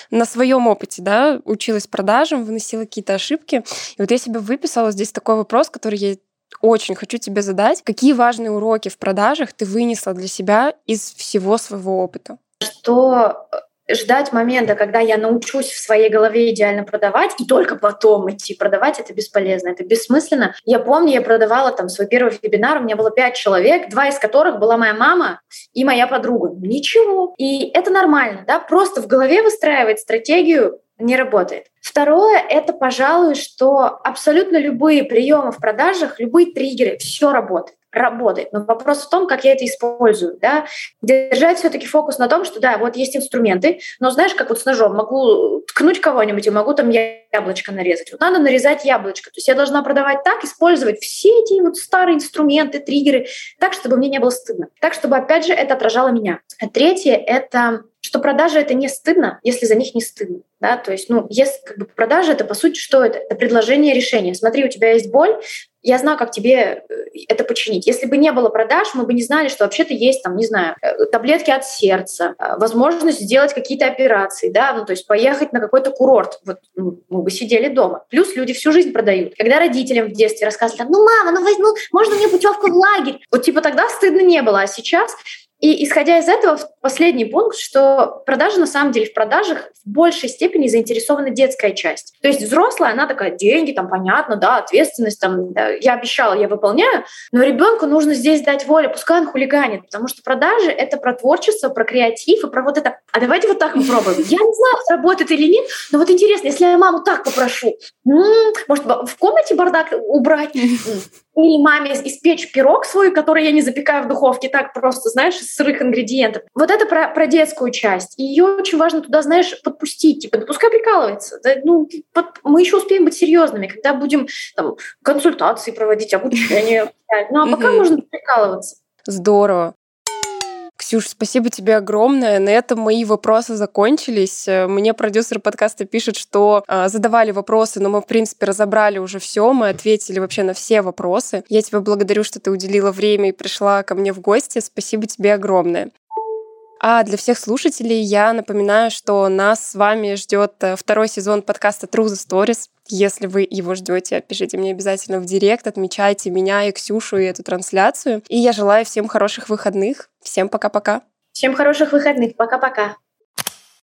на своем опыте, да, училась продажам, выносила какие-то ошибки. И вот я себе выписала здесь такой вопрос, который я очень хочу тебе задать. Какие важные уроки в продажах ты вынесла для себя из всего своего опыта? Что ждать момента, когда я научусь в своей голове идеально продавать, и только потом идти продавать, это бесполезно, это бессмысленно. Я помню, я продавала там свой первый вебинар, у меня было пять человек, два из которых была моя мама и моя подруга. Ничего. И это нормально, да, просто в голове выстраивать стратегию не работает. Второе — это, пожалуй, что абсолютно любые приемы в продажах, любые триггеры, все работает работает. Но вопрос в том, как я это использую. Да? Держать все-таки фокус на том, что да, вот есть инструменты, но знаешь, как вот с ножом, могу ткнуть кого-нибудь и могу там яблочко нарезать. Вот надо нарезать яблочко. То есть я должна продавать так, использовать все эти вот старые инструменты, триггеры, так, чтобы мне не было стыдно. Так, чтобы, опять же, это отражало меня. А третье — это что продажи это не стыдно, если за них не стыдно. Да? То есть, ну, если как бы продажа это по сути что это? Это предложение решения. Смотри, у тебя есть боль, я знаю, как тебе э, это починить. Если бы не было продаж, мы бы не знали, что вообще-то есть там, не знаю, э, таблетки от сердца, э, возможность сделать какие-то операции, да, ну, то есть поехать на какой-то курорт. Вот ну, мы бы сидели дома. Плюс люди всю жизнь продают. Когда родителям в детстве рассказывали, ну, мама, ну, возьму, можно мне путевку в лагерь? Вот типа тогда стыдно не было, а сейчас и исходя из этого, последний пункт, что продажи на самом деле в продажах в большей степени заинтересована детская часть. То есть взрослая, она такая, деньги, там понятно, да, ответственность, там, да, я обещала, я выполняю, но ребенку нужно здесь дать волю, пускай он хулиганит, потому что продажи — это про творчество, про креатив и про вот это. А давайте вот так попробуем. Я не знаю, сработает или нет, но вот интересно, если я маму так попрошу, может, в комнате бардак убрать? (laughs) или маме испечь пирог свой, который я не запекаю в духовке, так просто, знаешь, сырых ингредиентов. Вот это про, про детскую часть. И ее очень важно туда, знаешь, подпустить. Типа, да пускай прикалывается. Да, ну, под, мы еще успеем быть серьезными, когда будем там, консультации проводить, обучение. (laughs) Ну, а пока можно прикалываться. Здорово. Ксюш, спасибо тебе огромное. На этом мои вопросы закончились. Э, мне продюсер подкаста пишет, что э, задавали вопросы, но мы, в принципе, разобрали уже все, мы ответили вообще на все вопросы. Я тебя благодарю, что ты уделила время и пришла ко мне в гости. Спасибо тебе огромное. А для всех слушателей я напоминаю, что нас с вами ждет э, второй сезон подкаста True the Stories. Если вы его ждете, пишите мне обязательно в директ, отмечайте меня и Ксюшу и эту трансляцию. И я желаю всем хороших выходных. Всем пока-пока. Всем хороших выходных. Пока-пока.